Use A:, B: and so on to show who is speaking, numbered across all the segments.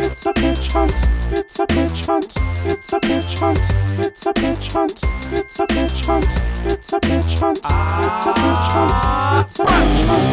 A: It's a pitch hunt. It's a pitch hunt. It's a pitch hunt. It's a pitch hunt. It's a pitch hunt. It's a pitch hunt. It's a pitch hunt. It's a pitch hunt.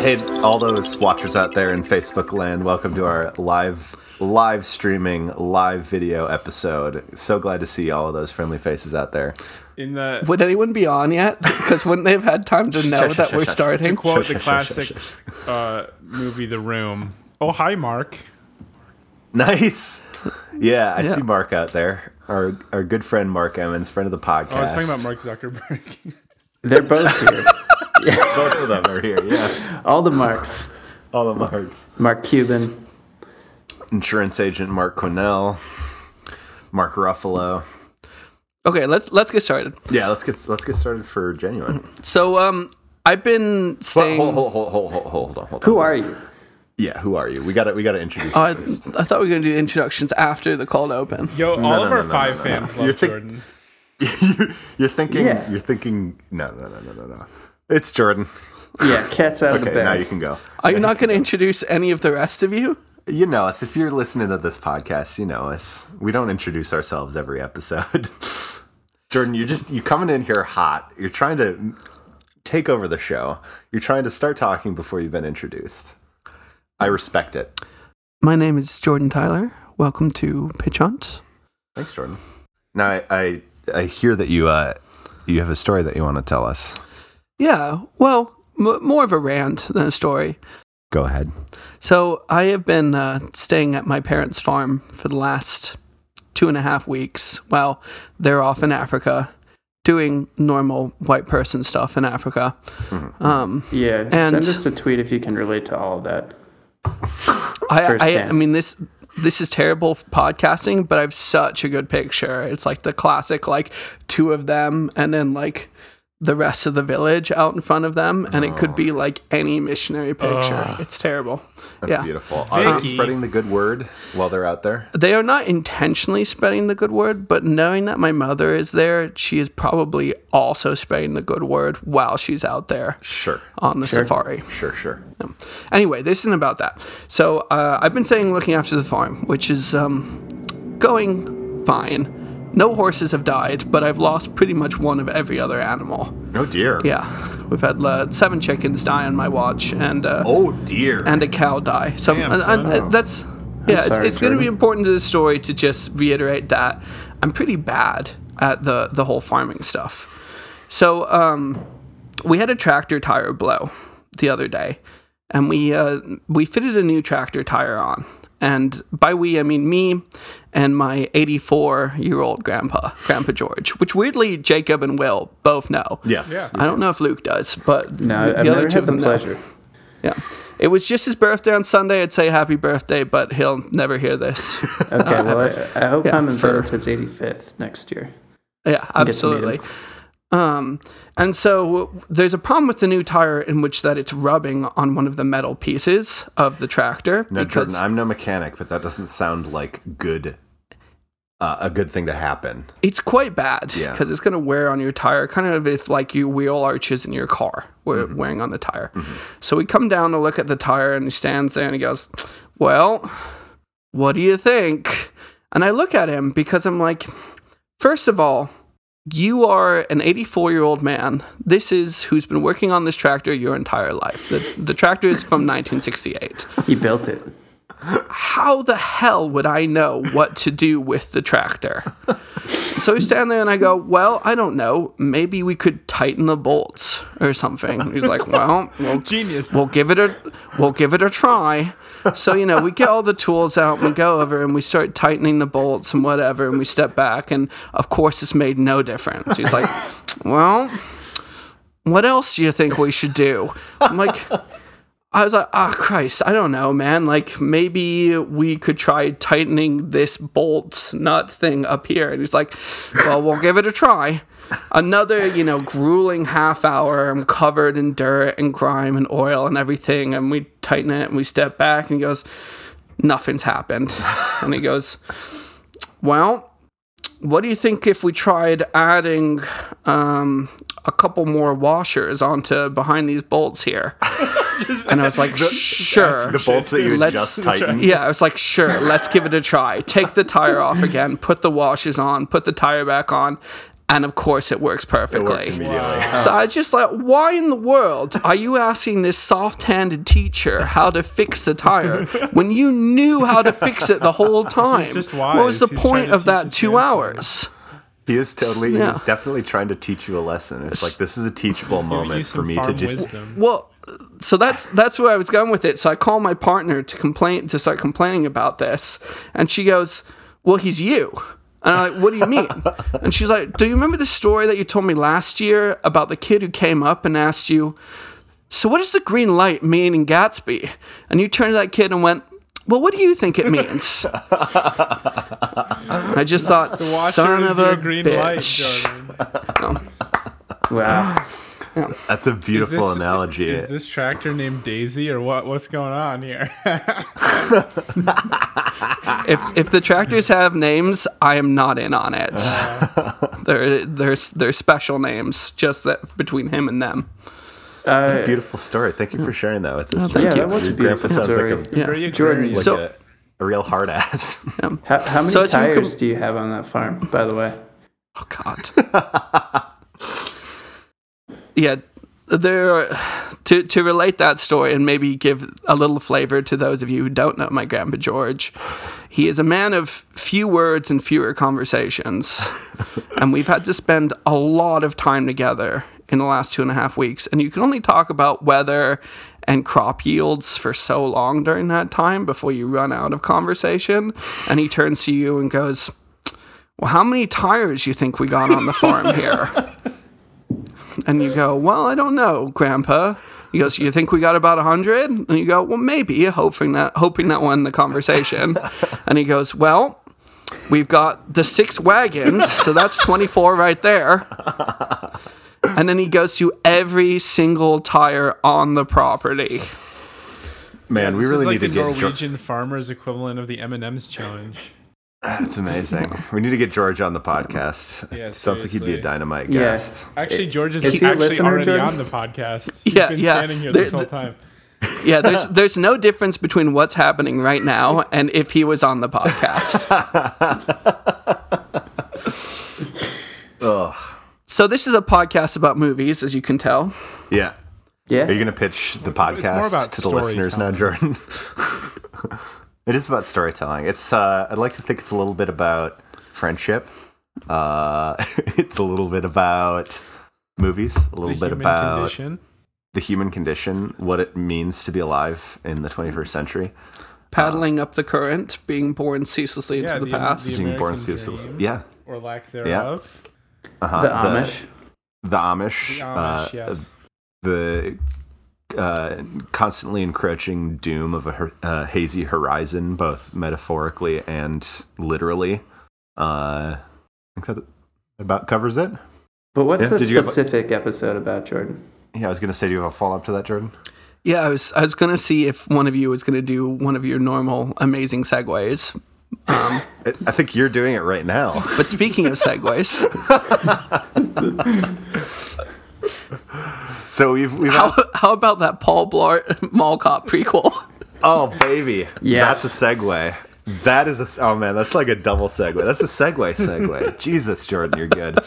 B: Hey, all those watchers out there in Facebook land, welcome to our live live streaming live video episode. So glad to see all of those friendly faces out there.
C: In the
D: Would anyone be on yet? Because wouldn't they have had time to know that we're
B: shush.
D: starting?
C: quote the classic uh, movie The Room. Oh, hi, Mark.
B: Nice. Yeah, I
D: Yeah.
B: see Mark out there. Our our good friend Mark Emmons, friend of the podcast.
C: Oh, I was talking about Mark Zuckerberg.
E: They're both here. yeah.
B: Both of them are here. Yeah,
E: All the marks.
B: all the Marks.
E: Mark Cuban.
B: Insurance agent Mark Quinnell, Mark Ruffalo.
D: Okay, let's let's get started.
B: Yeah, let's get let's get started for genuine.
D: So, um, I've been
B: But
D: staying.
B: hold, hold, hold, hold, hold, hold on, hold on.
E: Who are you?
B: Yeah, who are you? We got to we got to introduce.
D: Oh,
B: you
D: I. I thought we were going to do introductions after the cold open.
C: Yo, all
B: no,
C: of
B: no,
C: our
B: no,
C: five
B: no, no,
C: fans
B: no.
C: love
B: You're think-
C: Jordan.
B: you're thinking.
E: Yeah.
B: You're thinking. No, no, no, no, no, no. It's Jordan.
E: Yeah, cat's out of
B: Okay,
E: the
B: now you can go.
D: Are you not going to introduce any of the rest of you?
B: You know us. If you're listening to this podcast, you know us. We don't introduce ourselves every episode. Jordan, you're just you coming in here hot. You're trying to take over the show. You're trying to start talking before you've been introduced. I respect it.
D: My name is Jordan Tyler. Welcome to Pitch Hunt.
B: Thanks, Jordan. Now I I, I hear that you uh you have a story that you want to tell us.
D: Yeah, well, m- more of a rant than a story.
B: Go ahead.
D: So I have been uh, staying at my parents' farm for the last two and a half weeks while they're off in Africa doing normal white person stuff in Africa. Um,
E: Yeah,
D: And-
E: send us a tweet if you can relate to all of that.
D: I, I, I mean this this is terrible podcasting, but I have such a good picture. It's like the classic, like two of them, and then like the rest of the village out in front of them, and it could be like any missionary picture. It's terrible.
B: That's
D: yeah.
B: beautiful. Are they
C: Vicky.
B: spreading the good word while they're out there?
D: They are not intentionally spreading the good word, but knowing that my mother is there, she is probably also spreading the good word while she's out there
B: Sure.
D: on the safari.
B: Sure, sure.
D: Anyway, this isn't about that. So uh, I've been saying looking after the farm, which is um, going fine. No horses have died, but I've lost pretty much one of every other animal.
B: Oh dear.
D: Yeah, we've had uh, seven chickens die on my watch, and uh,
B: Oh dear.
D: and a cow die. So
C: Damn,
D: and-
C: son.
D: and- that's yeah,
E: sorry,
D: it's, it's going to be important to the story to just reiterate that I'm pretty bad at the the whole farming stuff. So um, we had a tractor tire blow the other day, and we uh, we fitted a new tractor tire on. And by we, I mean me and my 84 year old grandpa, Grandpa George, which weirdly Jacob and Will both know.
B: yes.
C: Yeah.
D: I don't know if Luke does, but
E: No,
D: the
E: I've
D: other
E: never
D: two
E: had
D: of
E: the
D: them know.
E: pleasure.
D: Yeah. It was just his birthday on Sunday. I'd say happy birthday, but he'll never hear this.
E: Okay, well, I, I hope
D: Yeah,
E: I'm
D: for-
E: invited to his 85th next year.
D: yeah,
E: get to meet
D: absolutely. Um, and so there's a problem with the new tire in which that it's rubbing on one of the metal pieces of the tractor
B: No,
D: because
B: Jordan, I'm no mechanic, but that doesn't sound like good. Uh, a good thing to happen.
D: it's quite bad
B: Yeah.
D: because it's going to wear on your tire, kind of if like your wheel arches in your car were
B: Mm-hmm.
D: wearing on the tire. So we come down to look at the tire, and he stands there and he goes, "Well, what do you think?" And I look at him because I'm like, first of all, you are an 84 year old man. This is who's been working on this tractor your entire life. The, the tractor is from 1968
E: He built it.
D: how the hell would I know what to do with the tractor? so we stand there and I go, Well, I don't know. Maybe we could tighten the bolts or something. He's like, Well, we'll,
C: Genius.
D: we'll give it a we'll give it a try. So, you know, we get all the tools out and we go over and we start tightening the bolts and whatever, and we step back, and of course, it's made no difference. He's like, Well, what else do you think we should do? I'm like, I was like, ah, Christ, I don't know, man. Like, maybe we could try tightening this bolt nut thing up here. And he's like, well, we'll give it a try. Another, you know, grueling half hour. I'm covered in dirt and grime and oil and everything. And we tighten it and we step back and he goes, nothing's happened. And he goes, well, what do you think if we tried adding um, a couple more washers onto behind these bolts here? and I was like, sure.
B: The bolts that you
D: Let's-
B: just tightened.
D: Yeah, I was like, sure, let's give it a try. Take the tire off again, put the washers on, put the tire back on, and of course it works
B: It worked
D: perfectly. So I was just like, why in the world are you asking this soft-handed teacher how to fix the tire when you knew how to fix it the whole time?
C: just
D: what was the.
C: He's
D: point of that two
C: grandson.
D: hours?
B: He is totally, he
D: Yeah.
B: was definitely trying to teach you a lesson. It's like, this is a teachable moment for me to just.
C: wisdom.
D: Well, so that's that's where I was going with it. So I call my partner to complain to start complaining about this, and she goes, "Well, he's you." And I'm like, "What do you mean?" And she's like, "Do you remember the story that you told me last year about the kid who came up and asked you, so what does the green light mean in Gatsby?" And you turned to that kid and went. Well, what do you think it means? I just thought,
C: The washer
D: son of a
C: green
D: bitch.
C: light, Jordan.
E: Wow.
B: That's a beautiful
C: this-
B: analogy.
C: Is this tractor named Daisy or what? What's going on here?
D: if if the tractors have names, I am not in on it. they're they're they're special names, just that between him and them.
E: Uh,
B: beautiful story. Thank you for sharing that with us.
D: Oh, thank
E: yeah,
D: you.
E: that was a
B: Your grandpa
E: beautiful
B: sounds
E: story.
B: like a,
D: Yeah.
E: Jordan,
B: like
D: So-
B: a, a real hard ass.
E: how, how many
D: So as you com-
E: tires do you have on that farm, by the way?
D: Oh God. yeah, there. To to relate that story and maybe give a little flavor to those of you who don't know my grandpa George, he is a man of few words and fewer conversations, and we've had to spend a lot of time together in the last two and a half weeks. And you can only talk about weather and crop yields for so long during that time before you run out of conversation. And he turns to you and goes, well, how many tires you think we got on the farm here? And you go, well, I don't know, Grandpa. He goes, you think we got about a hundred? And you go, well, maybe, hoping that hoping that won the conversation. And he goes, well, we've got the six wagons, so that's twenty four right there. And then he goes through every single tire on the property.
B: Man, we
C: This
B: really
C: is like
B: need to
C: the
B: get George.
C: Norwegian farmers equivalent of the M and M's challenge.
B: That's amazing. we need to get George on the podcast.
C: Yeah,
B: Sounds like he'd be a dynamite
E: Yeah.
B: guest.
C: Actually, George is,
E: is
C: actually
E: listener,
C: already
E: Jordan?
C: on the podcast. He's
D: Yeah,
C: been
D: yeah.
C: standing here
D: The-
C: this whole time.
D: Yeah, there's there's no difference between what's happening right now and if he was on the podcast.
B: Ugh.
D: So this is a podcast about movies, as you can tell.
B: Yeah.
E: Yeah.
B: Are you going to pitch the
C: it's
B: podcast
C: about
B: to the listeners now, Jordan?
C: Storytelling.
B: it is about storytelling. It's. Uh, I'd like to think it's a little bit about friendship. Uh, it's a little bit about movies. A little
C: The
B: bit
C: human
B: about
C: condition.
B: the human condition, what it means to be alive in the 21st century.
D: Paddling up the current, being born ceaselessly into the,
C: the-
D: past.
C: the-
B: Being born
C: American
B: ceaseless.
C: dream.
B: Yeah.
C: or lack thereof.
B: Uh-huh.
E: the Amish.
B: The Amish.
C: The
B: uh,
C: Amish, yes.
B: the uh, constantly encroaching doom of a her- uh, hazy horizon, both metaphorically and literally. Uh, I think that about covers it.
E: But what's
B: Yeah,
E: the
B: did you have a-
E: specific episode about Jordan?
B: Yeah, I was going to say, do you have a follow up to that, Jordan?
D: Yeah, I was I was gonna see if one of you was gonna do one of your normal amazing segues. Um,
B: I I think you're doing it right now.
D: but speaking of segues,
B: So we've we've
D: how,
B: asked,
D: how about that Paul Blart Mall Cop prequel?
B: oh baby,
E: Yes.
B: that's a segue. That is a oh man, that's like a double segue. That's a segue segue. Jesus, Jordan, you're good.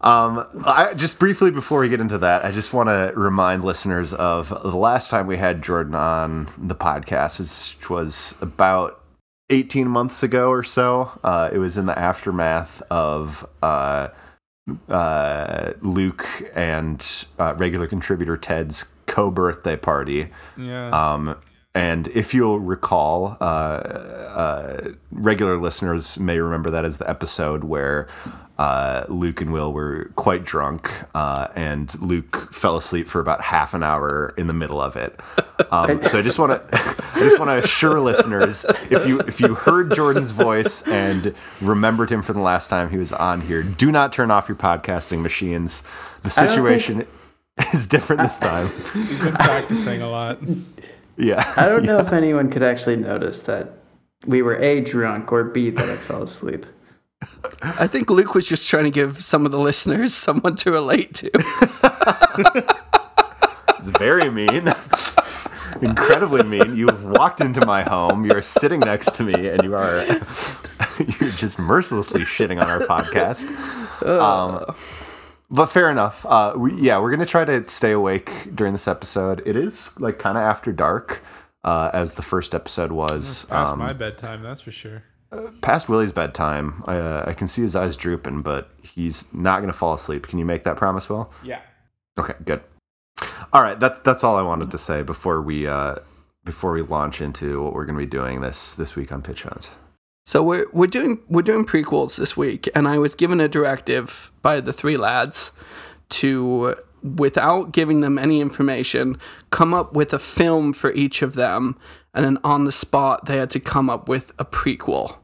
B: Um, I just briefly before we get into that, I just want to remind listeners of the last time we had Jordan on the podcast, which was about 18 months ago or so. Uh, it was in the aftermath of uh, uh, Luke and uh, regular contributor Ted's co-birthday party.
C: Yeah.
B: Um, and if you'll recall, uh, uh, regular listeners may remember that as the episode where uh, Luke and Will were quite drunk, uh, and Luke fell asleep for about half an hour in the middle of it. Um, so I just want to, I just want to assure listeners, if you if you heard Jordan's voice and remembered him from the last time he was on here, do not turn off your podcasting machines. The
E: I don't
B: situation is different this time.
C: He's been practicing a lot.
B: Yeah.
E: I don't know if anyone could actually notice that we were A, drunk, or B, that I fell asleep.
D: I think Luke was just trying to give some of the listeners someone to relate to.
B: It's very mean. Incredibly mean. You've walked into my home. You're sitting next to me, and you are you're just mercilessly shitting on our podcast. Um, but fair enough. Uh, we, yeah, we're gonna try to stay awake during this episode. It is like kind of after dark, uh, as the first episode was.
C: Past
B: Um,
C: my bedtime, that's for sure.
B: past Willie's bedtime. I, uh, I can see his eyes drooping, but he's not gonna fall asleep. Can you make that promise, Will?
C: Yeah.
B: Okay, good. All right, that's that's all I wanted to say before we uh, before we launch into what we're going to be doing this this week on Pitch Hunt.
D: So we're we're doing we're doing prequels this week, and I was given a directive by the three lads to, without giving them any information, come up with a film for each of them, and then on the spot they had to come up with a prequel.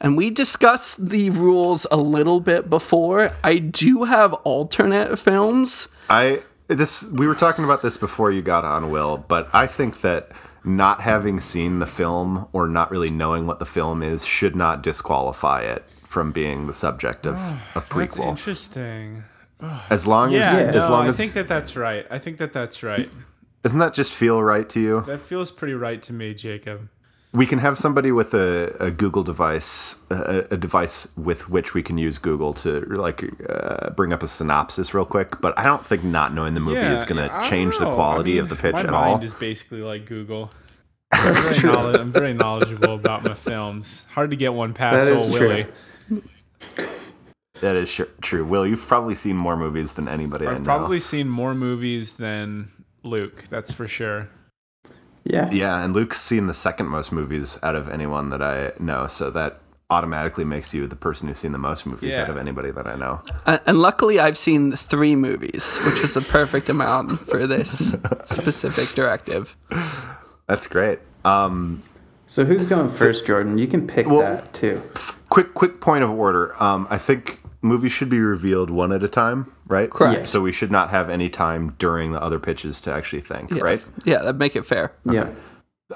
D: And we discussed the rules a little bit before. I do have alternate films.
B: I this we were talking about this before you got on, Will, but I think that not having seen the film or not really knowing what the film is should not disqualify it from being the subject of ah, a
C: That's
B: prequel.
C: interesting. Ah.
B: As long
C: Yeah,
B: as as
C: no,
B: long
C: I
B: as
C: think that that's right. I think that that's right.
B: doesn't that just feel right to you?
C: That feels pretty right to me, Jacob.
B: We can have somebody with a, a Google device, a, a device with which we can use Google to like uh, bring up a synopsis real quick. But I don't think not knowing the movie is going to change the quality
C: I mean,
B: of the pitch
C: my
B: at
C: mind
B: all.
C: is basically like Google. I'm very, knowledge- I'm very knowledgeable about my films. Hard to get one past
E: That is
C: old
E: true.
C: Willie.
B: That is sure, true. Will, you've probably seen more movies than anybody.
C: I've probably seen more movies than Luke. That's for sure.
E: Yeah.
B: Yeah, and Luke's seen the second most movies out of anyone that I know, so that automatically makes you the person who's seen the most movies
C: Yeah.
B: out of anybody that I know.
D: Uh, and luckily, I've seen three movies, which is the perfect amount for this specific directive.
B: That's great. Um,
E: So who's going first, Jordan? You can pick
B: Well-
E: that too.
B: quick quick point of order. Um, I think movies should be revealed one at a time, right?
D: Correct.
B: So we should not have any time during the other pitches to actually think,
D: Yeah.
B: right?
D: Yeah, that'd make it fair.
E: Yeah.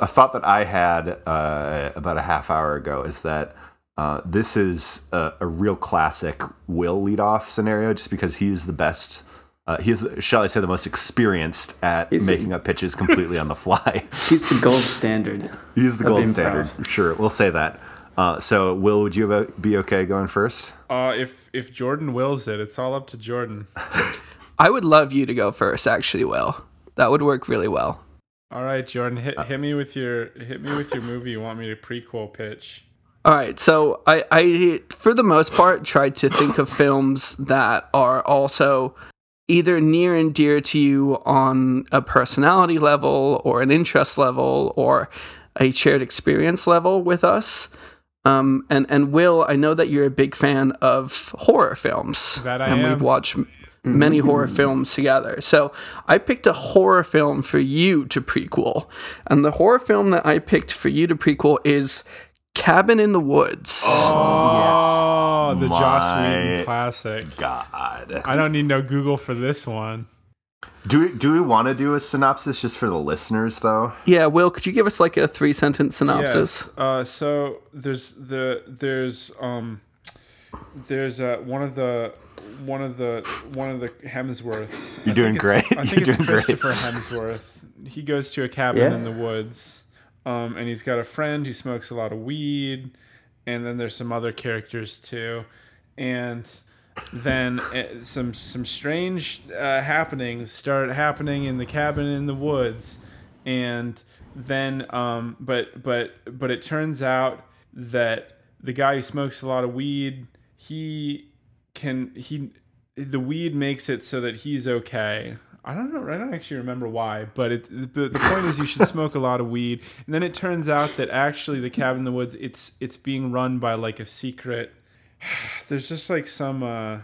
B: a thought that I had uh, about a half hour ago is that uh, this is a, a real classic Will lead off scenario, just because he's the best. Uh, he's, shall I say, the most experienced at
E: He's-
B: making up pitches completely on the fly.
E: He's the gold standard.
B: he's the gold
E: improv.
B: standard. Sure, we'll say that. Uh, so, Will, would you have- be okay going first?
C: Uh, if if Jordan wills it, it's all up to Jordan.
D: I would love you to go first, actually, Will. That would work really well.
C: All right, Jordan, hit hit me with your hit me with your movie you want me to prequel pitch.
D: All right, so I, I, for the most part, tried to think of films that are also either near and dear to you on a personality level or an interest level or a shared experience level with us. Um, and and Will, I know that you're a big fan of horror films,
C: That I
D: and
C: am.
D: we've watched m- many horror films together. So I picked a horror film for you to prequel, and the horror film that I picked for you to prequel is Cabin in the Woods.
C: Oh, the Joss Whedon classic.
B: God.
C: I don't need no Google for this one.
B: Do we, do we want to do a synopsis just for the listeners, though?
D: Yeah, Will, could you give us like a three sentence synopsis?
C: Yes. Uh, so there's the there's um there's uh one of the one of the one of the Hemsworths.
B: You're
C: I
B: doing great.
C: I think
B: You're
C: it's
B: doing great.
C: Christopher Hemsworth. He goes to a cabin
E: Yeah.
C: in the woods, um, and he's got a friend who smokes a lot of weed, and then there's some other characters too, and then uh, some some strange uh, happenings start happening in the cabin in the woods, and then um, but but but it turns out that the guy who smokes a lot of weed, he can he the weed makes it so that he's okay. I don't know. I don't actually remember why, but it's the, the point is you should smoke a lot of weed. And then it turns out that actually the cabin in the woods it's it's being run by like a secret. There's just like some uh,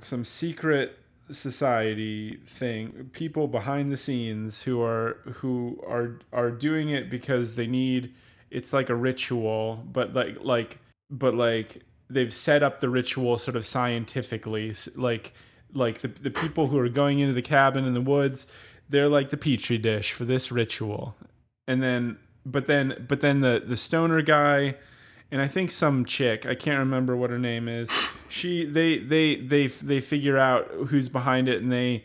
C: some secret society thing, people behind the scenes who are who are are doing it because they need. It's like a ritual, but like like but like they've set up the ritual sort of scientifically like like the, the people who are going into the cabin in the woods they're like the petri dish for this ritual and then but then but then the the stoner guy and I think some chick I can't remember what her name is. She they they they they figure out who's behind it and they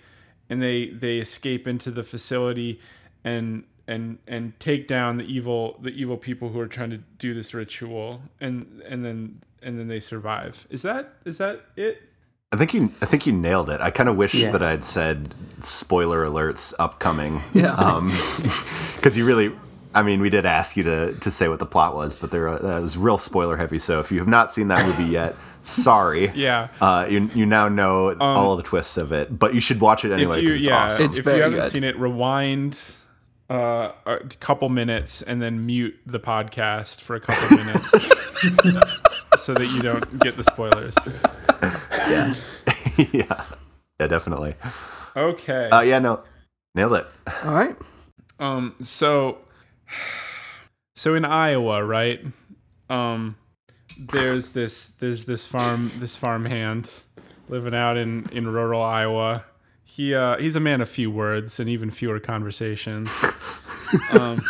C: and they they escape into the facility and and and take down the evil the evil people who are trying to do this ritual and and then and then they survive. Is that is that it?
B: I think you I think you nailed it. I kind of wish
E: Yeah.
B: that I'd said spoiler alerts upcoming.
D: Yeah.
B: Um cuz you really I mean, we did ask you to to say what the plot was, but there uh, was real spoiler heavy. So if you have not seen that movie yet, sorry.
C: Yeah.
B: Uh, you you now know all the twists of it, but you should watch it anyway.
C: if you
B: 'cause it's
C: yeah,
B: awesome.
D: It's
C: if you haven't
D: good.
C: seen it, rewind uh, a couple minutes and then mute the podcast for a couple minutes so that you don't get the spoilers.
B: yeah, yeah, definitely.
C: Okay.
B: Uh, yeah, no, nailed it.
D: All right.
C: Um. So, so in Iowa, right? Um, there's this there's this farm this farmhand living out in in rural Iowa. He uh he's a man of few words and even fewer conversations. Um,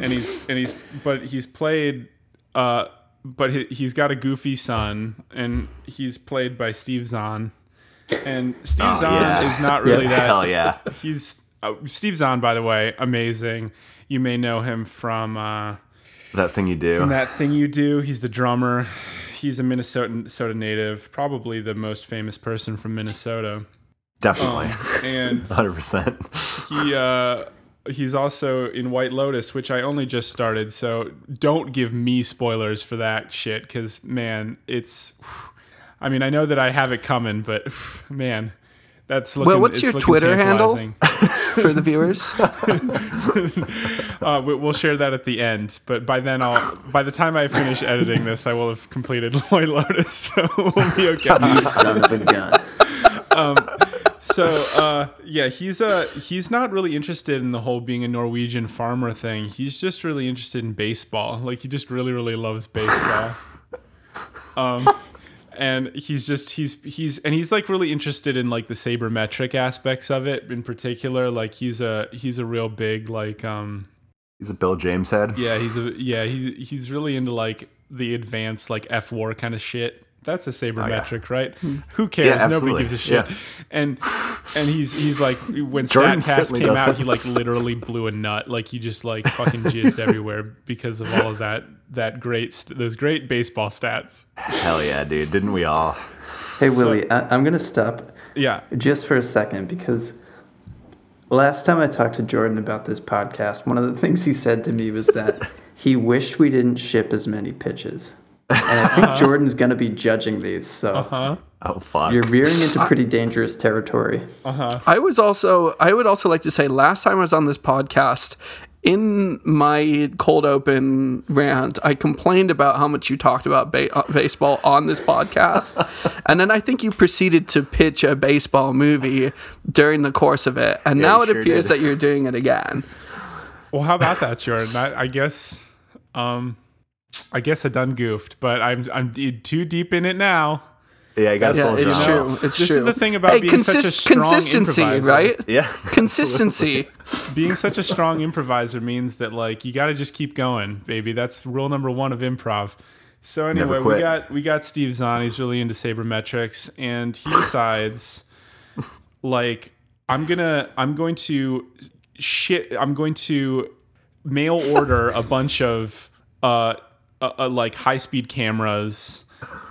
C: and he's and he's but he's played uh but he, he's got a goofy son and he's played by Steve Zahn. And Steve
B: Oh,
C: Zahn
B: yeah.
C: is not really that
B: Hell yeah.
C: he's uh, Steve Zahn, by the way, amazing. You may know him from uh,
B: That thing you do.
C: from that thing you do. He's the drummer. He's a Minnesota, Minnesota native, probably the most famous person from Minnesota.
B: Definitely.
C: And
B: 100%.
C: he uh, he's also in White Lotus, which I only just started. So don't give me spoilers for that shit, because man, it's. I mean, I know that I have it coming, but man, that's looking.
D: Well, what's
C: it's
D: your Twitter handle?
C: tantalizing.
D: For the viewers.
C: Uh, we- we'll share that at the end, but by then I'll. By the time I finish editing this, I will have completed White Lotus, so we'll be okay.
E: You son of a gun.
C: so uh, yeah, he's uh he's not really interested in the whole being a Norwegian farmer thing. He's just really interested in baseball. Like he just really really loves baseball. Um, and he's just he's he's and he's like really interested in like the sabermetric aspects of it in particular. Like he's a he's a real big like um
B: He's a Bill James head.
C: yeah he's a yeah he's he's really into like the advanced like fWAR kind of shit. That's a saber oh, sabermetric, right? Hmm. Who cares?
B: Yeah,
C: Nobody gives a shit.
B: Yeah.
C: And and he's he's like when
B: Jordan
C: Statcast came out,
B: doesn't.
C: he like literally blew a nut. Like he just like fucking jizzed everywhere because of all of that that great those great baseball stats.
B: Hell yeah, dude. Didn't we all?
E: Hey, Willie, I, I'm going to stop
C: Yeah.
E: just for a second because last time I talked to Jordan about this podcast, one of the things he said to me was that he wished we didn't ship as many pitches. And I think Jordan's going to be judging these. So
C: Huh?
B: Oh, fuck.
E: you're veering into pretty dangerous territory.
D: I was also I would also like to say last time I was on this podcast in my cold open rant I complained about how much you talked about ba- uh, baseball on this podcast and then I think you proceeded to pitch a baseball movie during the course of it and now it
B: sure
D: appears
B: did.
D: that you're doing it again
C: Well, how about that, Jordan? I, I guess um I guess I done goofed, but I'm I'm too deep in it now.
B: yeah, you got
D: yeah
B: soldier
D: it's
B: on.
D: true it's
C: This
D: true
C: is the thing about being such a strong
D: consistency
C: improviser.
D: right
B: Yeah.
D: consistency
C: being such a strong improviser means that like you got to just keep going, baby. That's rule number one of improv. So anyway, we got we got Steve Zahn. He's really into sabermetrics, and he decides like I'm gonna I'm going to shit. I'm going to mail order a bunch of uh, uh, uh like high speed cameras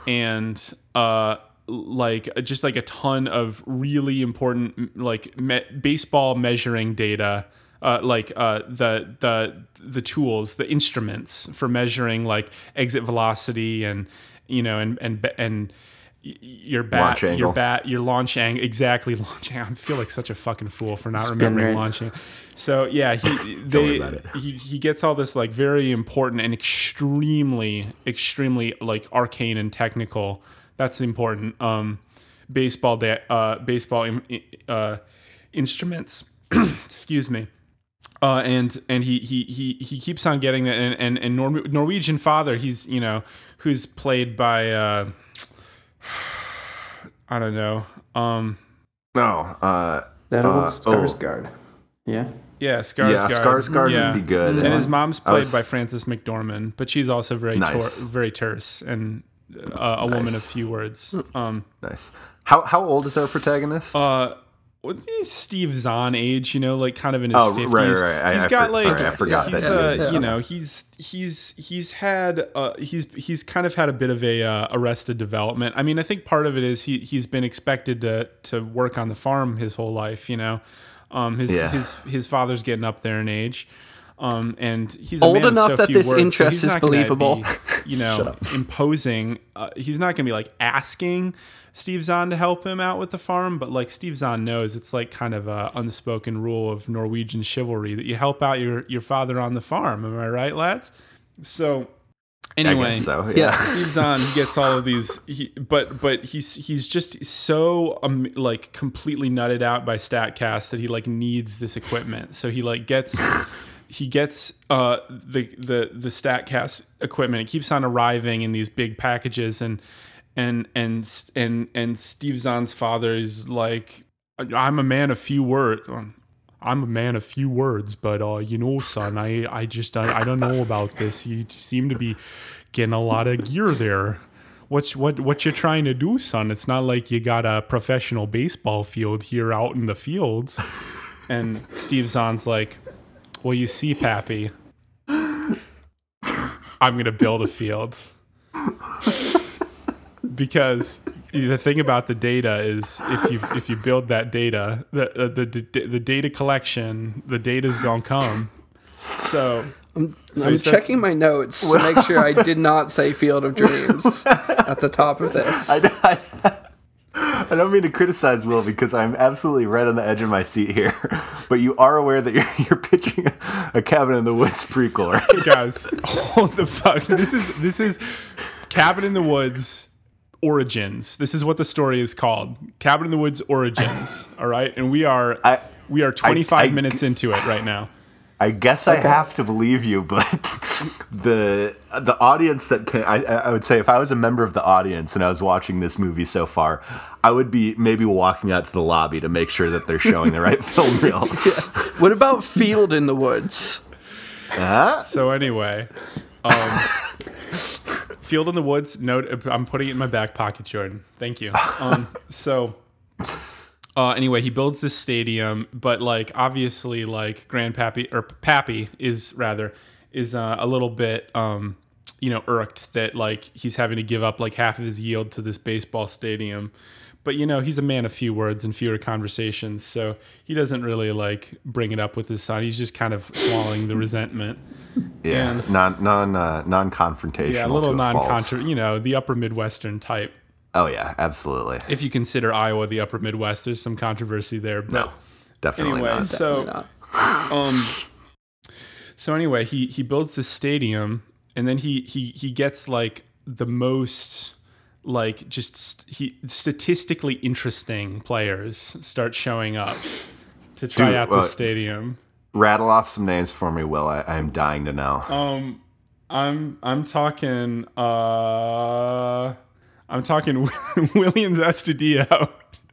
C: and uh like just like a ton of really important like me- baseball measuring data uh, like uh, the the the tools, the instruments for measuring like exit velocity and you know and and and your bat,
B: Launch
C: your
B: angle.
C: bat, your launch angle, exactly launch angle. I feel like such a fucking fool for not
E: Spin
C: remembering launching. So yeah, he they he he gets all this like very important and extremely extremely like arcane and technical. That's important. Um, baseball da- uh baseball uh instruments. Excuse me. Uh, and and he he he he keeps on getting that and and, and Nor- Norwegian father he's you know who's played by uh I don't know um
B: No. Uh,
E: That
B: Uh,
E: old
B: oh.
E: Skarsgård. Yeah.
C: Yeah, Skarsgård.
B: Yeah, Skarsgård would be good.
C: And his mom's played
B: was-
C: by Frances McDormand, but she's also very
B: Nice.
C: tor- very terse and uh, a woman of few words. Um,
B: Nice. How how old is our protagonist?
C: uh, what's the Steve Zahn age? You know, like kind of in his
B: Oh,
C: fifties.
B: right, right, right. I-
C: He's
B: I
C: got
B: for-
C: like
B: sorry, I forgot
C: he's,
B: that
C: uh,
B: dude.
C: you know he's he's he's had uh, he's he's kind of had a bit of a uh, arrested development. I mean, I think part of it is he he's been expected to to work on the farm his whole life. You know, um, his
B: Yeah.
C: his his father's getting up there in age. Um, and he's
D: Old enough
C: so
D: that this
C: words, so
D: interest
C: he's
D: is believable.
C: be, you know, imposing. Uh, he's not going to be like asking Steve Zahn to help him out with the farm, but like Steve Zahn knows, it's like kind of a unspoken rule of Norwegian chivalry that you help out your your father on the farm. Am I right, lads? So
B: I
C: anyway,
B: so.
D: Yeah.
B: Yeah.
C: Steve Zahn he gets all of these, he, but but he's he's just so um, like completely nutted out by Statcast that he like needs this equipment. So he like gets he gets uh the the the Statcast equipment. It keeps on arriving in these big packages, and and and and and Steve Zahn's father is like, I'm a man of few words. I'm a man of few words, but uh, you know, son, I, I just I, I don't know about this. You seem to be getting a lot of gear there. What's what what you're trying to do, son? It's not like you got a professional baseball field here out in the fields. And Steve Zahn's like, Well, you see, Pappy, I'm gonna build a field. Because the thing about the data is if you if you build that data, the uh, the the, the data collection, the data's gonna come. So so
D: I'm checking my notes to make sure I did not say Field of Dreams at the top of this.
B: I, I, I don't mean to criticize Will because I'm absolutely right on the edge of my seat here, but you are aware that you're, you're pitching a, a Cabin in the Woods prequel, right?
C: guys, hold the fuck. This is this is Cabin in the Woods Origins. This is what the story is called. Cabin in the Woods Origins. All right, and we are
B: I-
C: we are 25
B: I-
C: minutes into it right now.
B: I guess I have to believe you, but the the audience that can, I, I would say if I was a member of the audience and I was watching this movie so far, I would be maybe walking out to the lobby to make sure that they're showing the right film reel.
D: What about Field in the Woods?
B: Huh?
C: So anyway, um, Field in the Woods. Note, I'm putting it in my back pocket, Jordan. Thank you. Um, so. Uh, anyway, he builds this stadium, but like obviously, like Grandpappy or Pappy is rather is uh, a little bit, um, you know, irked that like he's having to give up like half of his yield to this baseball stadium. But you know, he's a man of few words and fewer conversations, so he doesn't really like bring it up with his son. He's just kind of swallowing the resentment.
B: Yeah,
C: And-
B: non non uh, non confrontational.
C: Yeah, a little
B: to a fault.
C: non-contra, you know, the upper Midwestern type.
B: Oh yeah, absolutely.
C: If you consider Iowa the upper Midwest, there's some controversy there. But
B: No, definitely
C: anyway,
B: not.
C: so
D: not.
C: um, so anyway, he he builds this stadium, and then he he he gets like the most like just st- he statistically interesting players start showing up to try
B: Dude,
C: out the
B: uh,
C: stadium.
B: Rattle off some names for me, Will. I, I'm dying to know.
C: Um, I'm I'm talking uh, I'm talking Willians Astudillo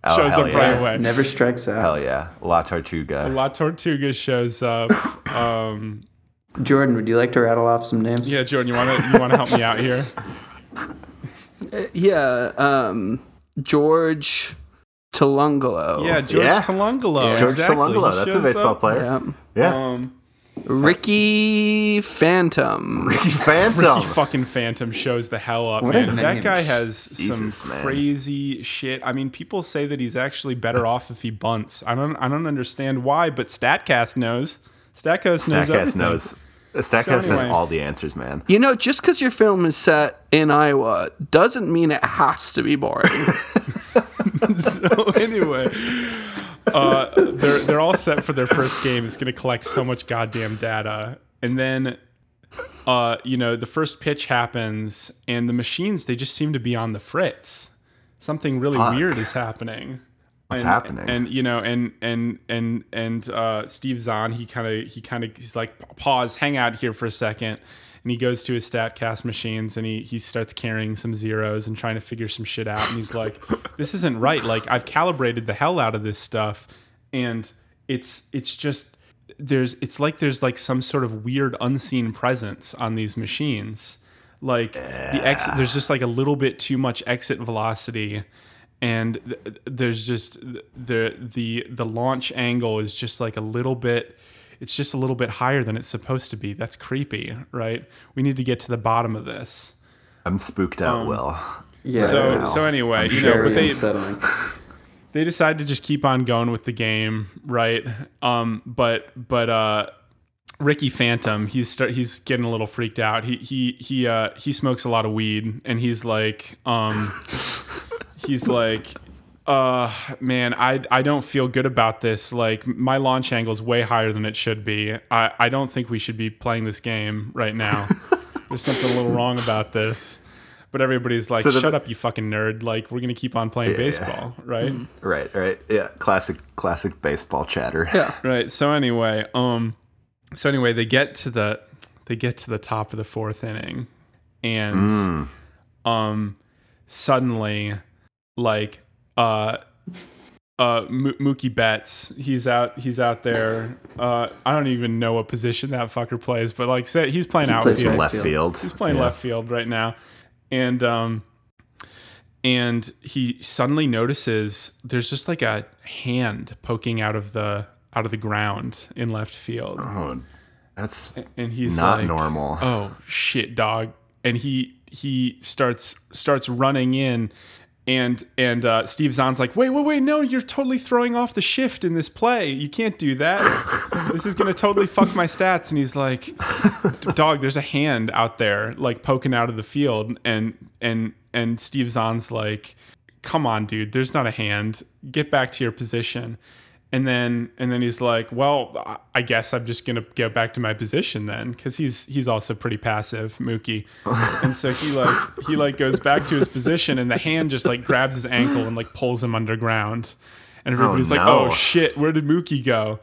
B: Oh,
C: shows up
B: yeah.
C: right away.
E: Never strikes out.
B: Hell yeah, La Tortuga.
C: La Tortuga shows up. Um,
E: Jordan, would you like to rattle off some names?
C: yeah, Jordan, you want to you want to help me out here?
D: Yeah, um, George Tolungalo.
C: Yeah, George
B: Yeah.
C: Talungalo.
B: George
C: exactly.
B: Talungalo, that's a baseball
C: up.
B: player.
D: Yeah.
B: Yeah,
C: Um,
D: Ricky Phantom.
B: Ricky Phantom.
C: Ricky fucking Phantom shows the hell up,
E: What a
C: man. That
E: name.
C: guy has
B: Jesus,
C: some
B: man.
C: crazy shit. I mean, people say that he's actually better off if he bunts. I don't, I don't understand why, but Statcast knows. Statcast knows
B: Statcast
C: everything.
B: knows. Statcast has
C: anyway.
B: all the answers, man.
D: You know, just because your film is set in Iowa doesn't mean it has to be boring.
C: so anyway, uh, they're they're all set for their first game. It's going to collect so much goddamn data, and then, uh, you know, the first pitch happens, and the machines they just seem to be on the fritz. Something really
B: Fuck.
C: weird is happening.
B: What's
C: and,
B: happening?
C: And you know, and and and and uh, Steve Zahn, he kind of he kind of he's like, pause, hang out here for a second, and he goes to his Statcast machines and he he starts carrying some zeros and trying to figure some shit out, and he's like, this isn't right. Like I've calibrated the hell out of this stuff, and it's it's just there's it's like there's like some sort of weird unseen presence on these machines. Like the exit, there's just like a little bit too much exit velocity, and th- there's just the the the launch angle is just like a little bit. It's just a little bit higher than it's supposed to be. That's creepy, right? We need to get to the bottom of this.
B: I'm spooked out, Will.
E: Yeah.
C: so
B: know.
C: so anyway, you know, but they
E: unsettling.
C: they decide to just keep on going with the game, right? Um, but but uh, Ricky Phantom, he's start, he's getting a little freaked out. He he he uh, he smokes a lot of weed, and he's like, um, he's like, uh, man, I I don't feel good about this. Like my launch angle is way higher than it should be. I I don't think we should be playing this game right now. There's something a little wrong about this. But everybody's like,
B: So the-
C: "Shut up, you fucking nerd! Like, we're gonna keep on playing
B: Yeah, yeah.
C: baseball, right?"
B: Right, right. Yeah, classic, classic baseball chatter.
D: Yeah.
C: Right. So anyway, um, so anyway, they get to the they get to the top of the fourth inning, and um, suddenly, like uh. Uh, M- Mookie Betts, he's out. He's out there. Uh, I don't even know what position that fucker plays, but like, say he's playing
E: He plays
C: outfield.
E: right
B: Left
E: field.
B: field.
C: He's playing
B: Yeah.
C: left field right now, and um, and he suddenly notices there's just like a hand poking out of the out of the ground in left field,
B: Oh, that's
C: and he's
B: not
C: like,
B: normal.
C: Oh shit, dog! And he he starts starts running in. And and uh, Steve Zahn's like, wait, wait, wait, no, you're totally throwing off the shift in this play. You can't do that. this is gonna totally fuck my stats. And he's like, dog, there's a hand out there like poking out of the field, and and and Steve Zahn's like, come on, dude, there's not a hand. Get back to your position. And then and then he's like, well, I- guess I'm just gonna get back to my position then, because he's he's also pretty passive, Mookie. and so he like he like goes back to his position, and the hand just like grabs his ankle and like pulls him underground. And oh, everybody's like,
B: no.
C: oh shit, where did Mookie go?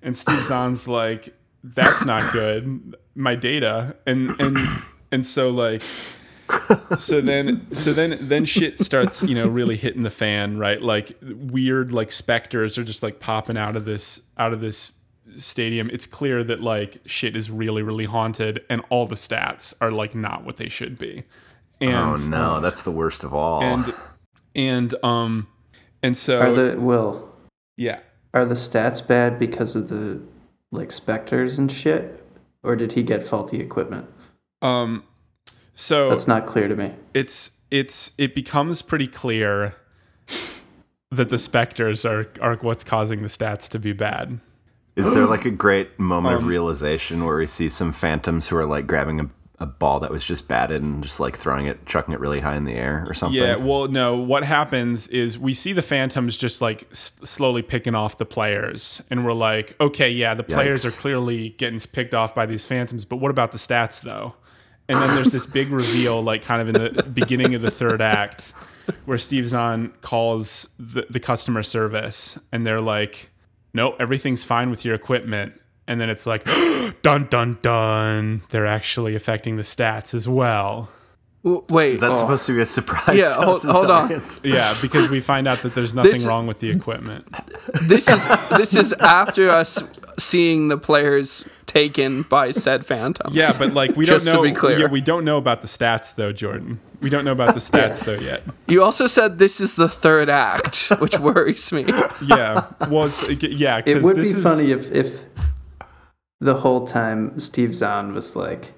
C: And Steve Zahn's like, that's not good. My data. And and and so like so then so then then shit starts, you know, really hitting the fan, right? Like weird like specters are just like popping out of this out of this stadium. It's clear that like shit is really really haunted and all the stats are like not what they should be. And
B: oh no, that's the worst of all.
C: and and um and so
E: Are the Will?
C: yeah.
E: Are the stats bad because of the like specters and shit, or did he get faulty equipment?
C: Um so
E: That's not clear to me.
C: it's it's it becomes pretty clear that the specters are are what's causing the stats to be bad.
B: Is there like a great moment
C: Um,
B: of realization where we see some phantoms who are like grabbing a, a ball that was just batted and just like throwing it, chucking it really high in the air or something?
C: Yeah, well, no. What happens is we see the Phantoms just like s- slowly picking off the players, and we're like, okay, yeah, the players
B: Yikes.
C: are clearly getting picked off by these Phantoms, but what about the stats though? And then there's this big reveal, like kind of in the beginning of the third act, where Steve Zahn calls the, the customer service, and they're like, "No, everything's fine with your equipment. And then it's like, dun dun dun, they're actually affecting the stats as well.
D: W- Wait.
B: Is that
D: oh.
B: supposed to be a surprise?
D: Yeah, hold- hold on.
C: Yeah, because we find out that there's nothing
D: This-
C: wrong with the equipment.
D: this is this is after us seeing the players taken by said phantoms.
C: Yeah, but like we don't
D: to
C: know.
D: be clear.
C: Yeah, we don't know about the stats though, Jordan. We don't know about the stats though yet.
D: you also said this is the third act, which worries me.
C: Yeah. Well, it's, yeah. 'cause
E: It would
C: this
E: be
C: is-
E: funny if if the whole time Steve Zahn was like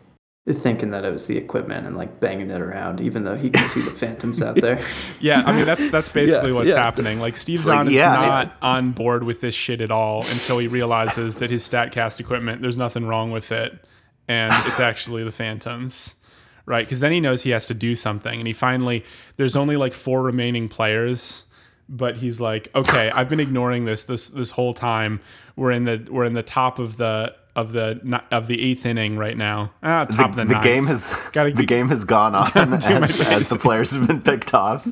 E: thinking that it was the equipment and like banging it around, even though he can see the phantoms out there.
C: Yeah, I mean that's that's basically
D: Yeah,
C: what's
D: yeah.
C: happening. Like Steve
B: like,
C: Zahn is
B: yeah, I-
C: not on board with this shit at all until he realizes that his Statcast equipment, there's nothing wrong with it, and it's actually the Phantoms. Right, because then he knows he has to do something, and he finally there's only like four remaining players, but he's like, okay, I've been ignoring this this this whole time. We're in the we're in the top of the of the of the eighth inning right now. Ah, top
B: The,
C: of the,
B: the game has
C: Gotta
B: the
C: get-
B: game has gone on as, as the players have been picked off.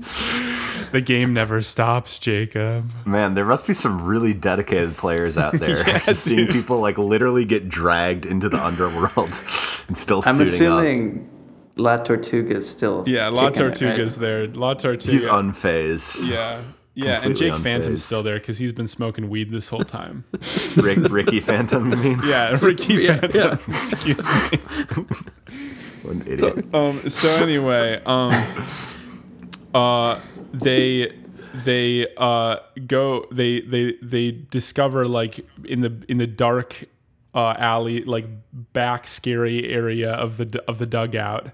C: the game never stops, Jacob.
B: Man, there must be some really dedicated players out there. Just seeing people like literally get dragged into the underworld and still
E: I'm
B: suiting up.
E: assuming La Tortuga is still
C: Yeah, La
E: kicking it, right?
C: There. La Tortuga.
B: He's unfazed.
C: Yeah. Yeah, and
B: completely
C: Jake Phantom's still there because he's been smoking weed this whole time.
B: Rick, Ricky Phantom, you mean?
C: Yeah, Ricky
D: Yeah,
C: Phantom.
D: yeah.
C: Excuse me.
B: What an idiot.
C: Um. So anyway, um, uh, they they uh go they they they discover like in the in the dark uh alley like back scary area of the of the dugout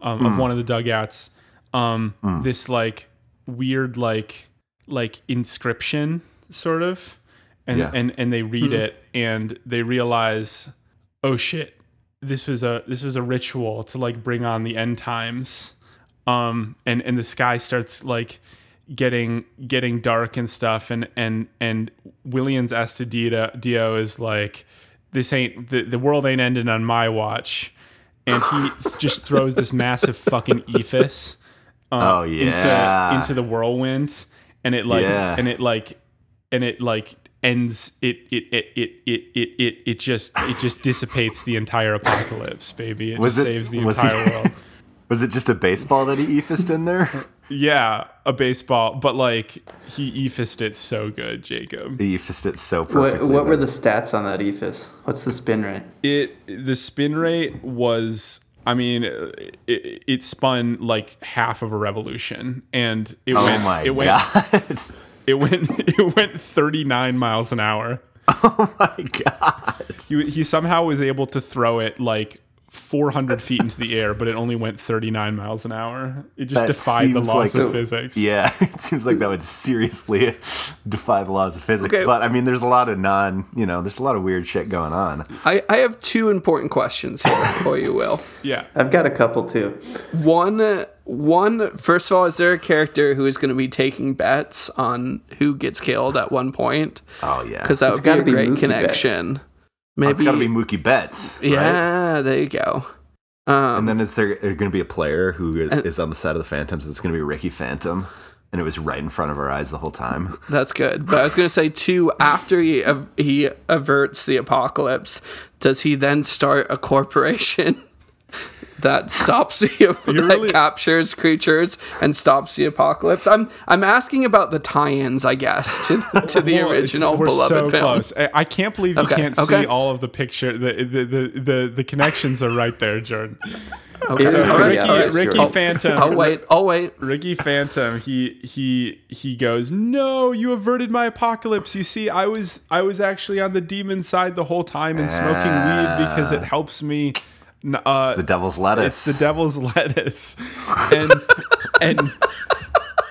C: um of one of the dugouts um this like weird like like inscription sort of and
B: Yeah.
C: and and they read it and they realize oh shit this was a this was a ritual to like bring on the end times um and and the sky starts like getting getting dark and stuff and and and Willians Astudillo Dio is like this ain't the, the world ain't ending on my watch and he just throws this massive fucking eephus um,
B: Oh, yeah.
C: into into the whirlwind and it like
B: Yeah.
C: and it like and it like ends it it it it it it it, it just it just dissipates the entire apocalypse baby it
B: Was
C: just
B: it-
C: saves the
B: was
C: entire
B: he-
C: world
B: Was it just a baseball that he eephused in there?
C: yeah a baseball but like he eephused it so good jacob
B: He eephused it so perfectly.
E: what were the stats on that eephus? What's the spin rate?
C: it the spin rate was i mean it, it spun like half of a revolution and it
B: Oh
C: went
B: my
C: it went
B: god!
C: it went it went 39 miles an hour
B: oh my god!
C: he, he somehow was able to throw it like 400 feet into the air but it only went 39 miles an hour it just
B: That
C: defied the laws
B: like-
C: of physics
B: Yeah, it seems like that would seriously defy the laws of physics.
D: Okay.
B: But I mean, there's a lot of non, you know, there's a lot of weird shit going on.
D: I, I have two important questions here for you, Will.
C: yeah
E: I've got a couple too.
D: One, one, first of all, is there a character who is going to be taking bets on who gets killed at one point?
B: Oh yeah,
D: Because that
E: It's
D: would be a
E: be
D: great
E: Mookie
B: Oh, it's
D: Maybe.
B: got to be Mookie Betts. right?
D: yeah, there you go. Um,
B: And then is there going to be a player who is on the side of the Phantoms? It's going to be Ricky Phantom, and it was right in front of our eyes the whole time.
D: That's good. But I was going to say too. After he he averts the apocalypse, does he then start a corporation that stops the that
C: really-
D: captures creatures and stops the apocalypse? I'm I'm asking about the tie-ins, I guess, to to the
C: Well,
D: original
C: we're
D: beloved
C: so
D: film.
C: close. I, can't believe you
D: Okay,
C: can't
D: okay.
C: see all of the picture. The the, the the the connections are right there, Jordan.
E: Is
C: So Ricky,
E: obvious,
C: Ricky
E: Jordan.
C: Oh, Phantom.
D: Oh wait, oh wait.
C: Ricky Phantom. He he he goes. No, you averted my apocalypse. You see, I was I was actually on the demon side the whole time and smoking weed because it ah. helps me. Uh,
B: The Devil's Lettuce.
C: it's the devil's lettuce, and and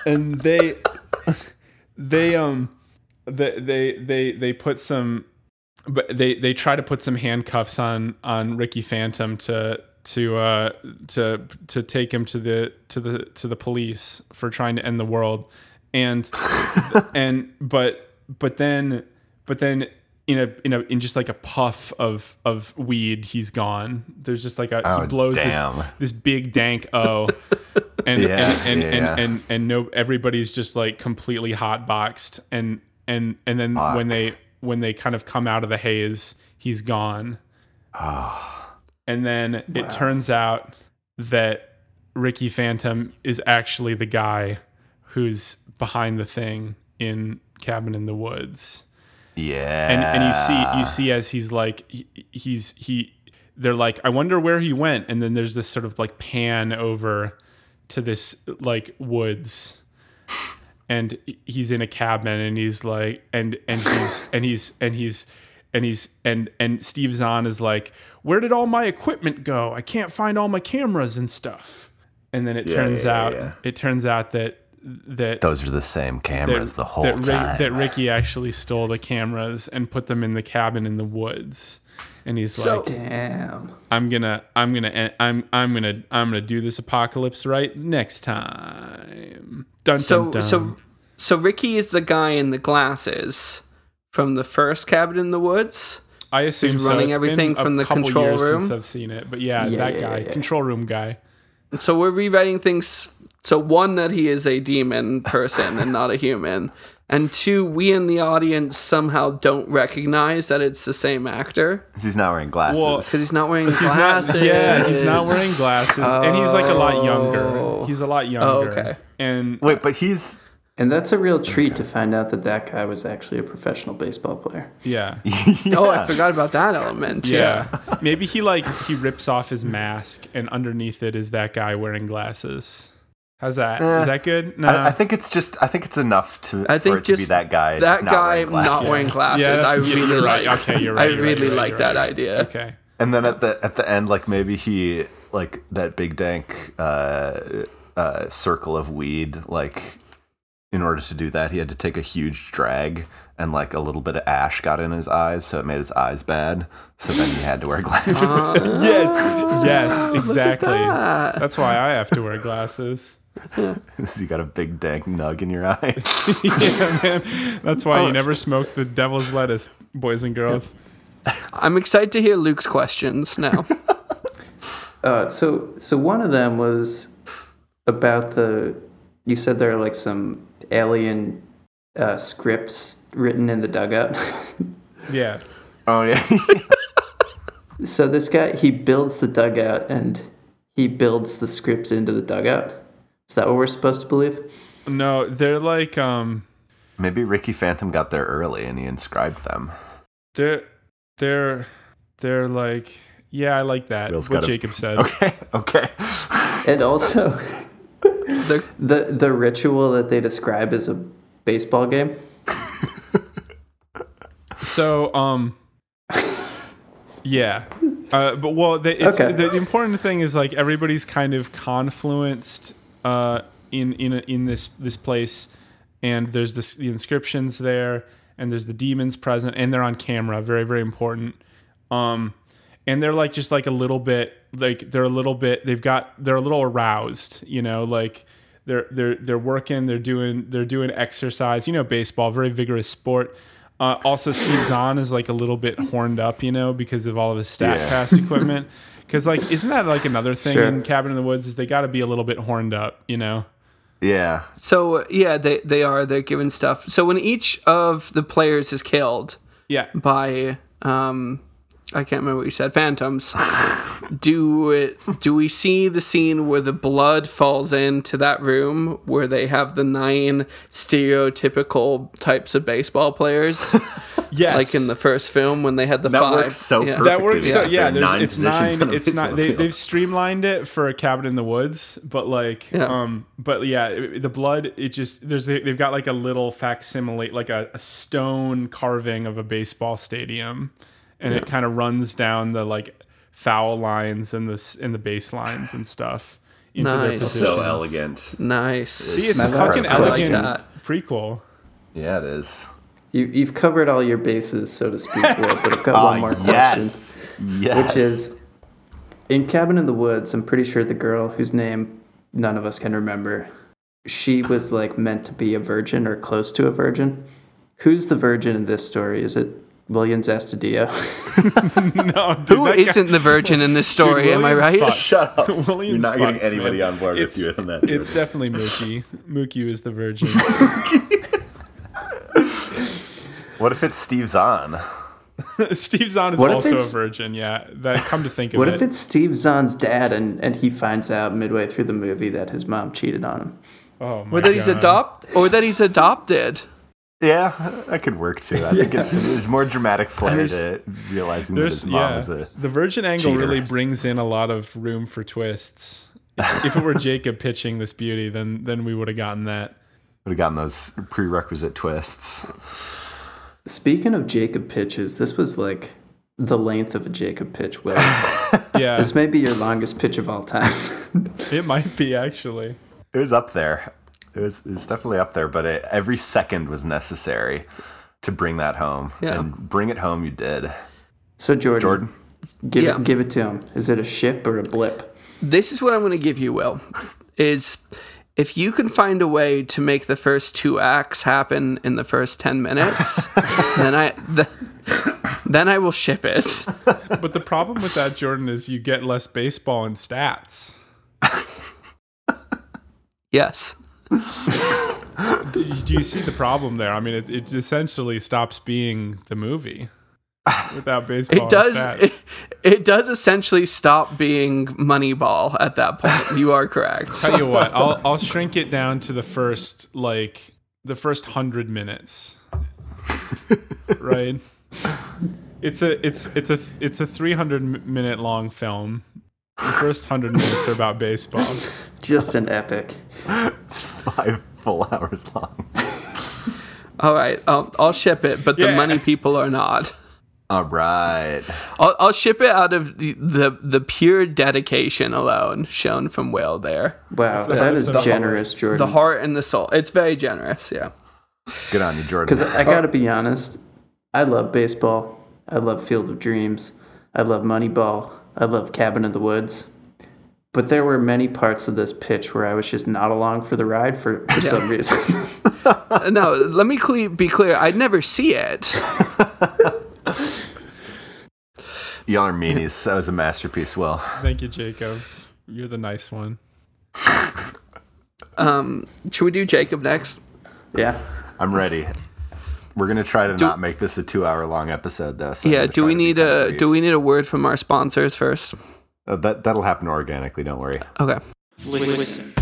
C: and they they um they they they they put some but they they try to put some handcuffs on on Ricky Phantom to to uh to to take him to the to the to the police for trying to end the world and and but but then but then in a in a in just like a puff of of weed he's gone. There's just like a
B: Oh,
C: he blows this,
B: damn.
C: this big dank o. And
B: Yeah,
C: and and,
B: yeah.
C: and and and no everybody's just like completely hot boxed and and and then
B: Fuck.
C: when they when they kind of come out of the haze he's gone. Ah. And then it turns out that Ricky Phantom is actually the guy who's behind the thing in Cabin in the Woods
B: yeah.
C: and and you see you see as he's like he, he's he they're like I wonder where he went and then there's this sort of like pan over to this like woods and he's in a cabin and he's like and and he's and he's and he's and he's and and Steve Zahn is like where did all my equipment go I can't find all my cameras and stuff and then it
B: Yeah,
C: turns
B: yeah,
C: out
B: yeah.
C: it turns out that that
B: Those are the same cameras the whole
C: that, Ri-
B: time.
C: that Ricky actually stole the cameras and put them in the cabin in the woods. And he's
D: So-
C: like,
E: Damn.
C: "I'm gonna, I'm gonna, I'm, I'm gonna, I'm gonna do this apocalypse right next time." Dun
D: So
C: dun dun.
D: so so Ricky is the guy in the glasses from the first cabin in the woods.
C: I assume
D: he's
C: so.
D: running
C: It's
D: everything
C: been a
D: from the control
C: years
D: room?
C: Since I've seen it, but yeah,
E: Yeah,
C: that
E: yeah,
C: guy,
E: yeah.
C: control room guy.
D: So we're rewriting things. So one that he is a demon person and not a human, and two we in the audience somehow don't recognize that it's the same actor
B: he's not wearing glasses.
C: Well,
D: because he's not wearing
C: He's not,
D: glasses.
C: yeah, he's not wearing glasses, and he's like a lot younger.
D: Oh.
C: He's a lot younger.
D: Oh, okay.
C: And
B: Wait, but he's
E: And that's a real treat to find out that that guy was actually a professional baseball player.
C: Yeah.
D: Oh, I forgot about that element.
C: Yeah. Maybe he like he rips off his mask and underneath it is that guy wearing glasses. How's that? Is
B: Eh,
C: that good? No.
B: I, I think it's just. I think it's enough to
D: I
B: for
D: think
B: it to be that guy.
D: That
B: just not
D: guy
B: wearing glasses.
D: not wearing glasses.
C: Yeah,
D: I really
C: you're right.
D: like.
C: Okay, you're right,
D: I really
C: right,
D: like
C: you're
D: that
C: right.
D: idea.
C: okay.
B: And then at the at the end, like maybe he like that big dank uh, uh, circle of weed. Like in order to do that, he had to take a huge drag, and like a little bit of ash got in his eyes, so it made his eyes bad. So then he had to wear glasses.
C: Yes. Yes, exactly.
D: that.
C: That's why I have to wear glasses.
B: so you got a big dank nug in your eye.
C: yeah, man. That's why
D: Oh.
C: you never smoke the devil's lettuce, boys and girls.
D: I'm excited to hear Luke's questions now.
E: Uh, so so one of them was about the. You said there are like some alien uh, scripts written in the dugout.
C: Yeah.
B: oh yeah.
E: so this guy he builds the dugout and he builds the scripts into the dugout. Is that what we're supposed to believe?
C: No, they're like um
B: maybe Ricky Phantom got there early and he inscribed them.
C: they're they're they're like yeah, I like that.
B: Will's
C: what
B: got a-
C: Jacob said.
B: Okay. Okay.
E: And also,
D: The-
E: the the ritual that they describe is a baseball game.
C: So, um, yeah, uh, but well, the, it's,
E: Okay.
C: the, the important thing is like everybody's kind of confluenced uh, in in in this this place, and there's this the inscriptions there, and there's the demons present, and they're on camera, very very important. Um, and they're like just like a little bit like they're a little bit they've got they're a little aroused, you know, like they're they're they're working, they're doing they're doing exercise, you know, baseball, very vigorous sport. Uh, also, Steve Zahn is like a little bit horned up, you know, because of all of his stat
B: Yeah.
C: cast equipment. Because like, isn't that like another thing
E: Sure.
C: in Cabin in the Woods? Is they got to be a little bit horned up, you know?
B: Yeah.
D: so yeah, they they are they're given stuff. So when each of the players is killed
C: Yeah.
D: by um, I can't remember what you said, phantoms. Do it? Do we see the scene where the blood falls into that room where they have the nine stereotypical types of baseball players,
C: Yes.
D: like in the first film when they had the
B: That
D: five?
B: works so
D: yeah.
C: that works so yeah there's,
B: nine
C: it's nine it's not they, they've streamlined it for a cabin in the woods but like
D: Yeah.
C: um but yeah it- the blood it just there's a, they've got like a little facsimile like a, a stone carving of a baseball stadium and it kind of runs down the like foul lines and the s- and the base lines and stuff into their
D: Nice.
C: positions.
B: so elegant.
D: Nice.
C: See, it's a fucking
E: bad. I like
C: elegant prequel.
B: Yeah, it is.
E: You, you've covered all your bases, so to speak, Will, but I've got
B: Ah,
E: one more question.
B: yes. Yes.
E: Which is in Cabin in the Woods, I'm pretty sure the girl whose name none of us can remember, she was like meant to be a virgin or close to a virgin. Who's the virgin in this story? Is it Willians Astudillo?
C: No, dude,
D: Who
C: that guy-
D: isn't the virgin in this story?
C: Dude,
D: Am I right?
C: fucks.
B: Shut up.
C: Willians
B: You're not getting anybody
C: man.
B: on board
C: It's-
B: with you on that.
C: It's definitely Mookie. Mookie is the virgin.
B: what if it's Steve Zahn?
C: Steve Zahn is
E: What if
C: also a
E: it's-
C: virgin. Yeah, that come to think of
E: What
C: it.
E: if it's Steve Zahn's dad and, and he finds out midway through the movie that his mom cheated on him?
C: oh my
D: Or that he's
C: God.
D: adopt, or that he's adopted.
B: Yeah, that could work too. I think it, there's more dramatic flair to realizing that his mom
C: yeah.
B: is a.
C: The virgin angle
B: cheater.
C: really brings in a lot of room for twists. If, if it were Jacob pitching this beauty, then then we would have gotten that.
B: Would have gotten those prerequisite twists.
E: Speaking of Jacob pitches, this was like the length of a Jacob pitch, Will.
C: Yeah,
E: this may be your longest pitch of all time.
C: it might be actually.
B: It was up there. It was, it was definitely up there, but it, every second was necessary to bring that home.
D: Yeah.
B: And bring it home, you did.
E: so Jordan,
B: Jordan?
E: give
D: Yeah.
E: it give it to him. Is it a ship or a blip?
D: This is what I'm going to give you, Will. Is if you can find a way to make the first two acts happen in the first ten minutes, then I th- then I will ship it.
C: But the problem with that, Jordan, is you get less baseball and stats.
D: Yes.
C: Do you, do you see the problem there? I mean, it, it essentially stops being the movie without baseball.
D: It does. It, it does essentially stop being Moneyball at that point. You are correct.
C: Tell you what, I'll I'll shrink it down to the first like the first hundred minutes, right? It's a it's it's a it's a three hundred minute long film. The first hundred minutes are about baseball.
E: Just an epic.
B: It's five full hours long.
D: All right, I'll, I'll ship it, but the
C: Yeah.
D: money people are not.
B: All right.
D: I'll, I'll ship it out of the, the, the pure dedication alone shown from Whale there.
E: Wow,
C: the-
E: that is
C: that's the
E: generous,
D: The
E: Jordan.
D: heart and the soul. It's very generous, yeah.
B: Good on you, Jordan.
E: Because I gotta be honest, I love baseball. I love Field of Dreams. I love Moneyball. I love Cabin in the Woods. But there were many parts of this pitch where I was just not along for the ride for, for some reason.
D: No, let me cle- be clear. I'd never see it.
B: Y'all are meanies. That was a masterpiece, Well,
C: Thank you, Jacob. You're the nice one.
D: Um, should we do Jacob next?
E: yeah.
B: I'm ready. We're gonna try to not make this a two-hour long episode, though. So
D: Yeah. Do we need a
B: brief.
D: Do we need a word from our sponsors first?
B: Uh, that that'll happen organically. Don't worry.
D: Okay.
F: Listen.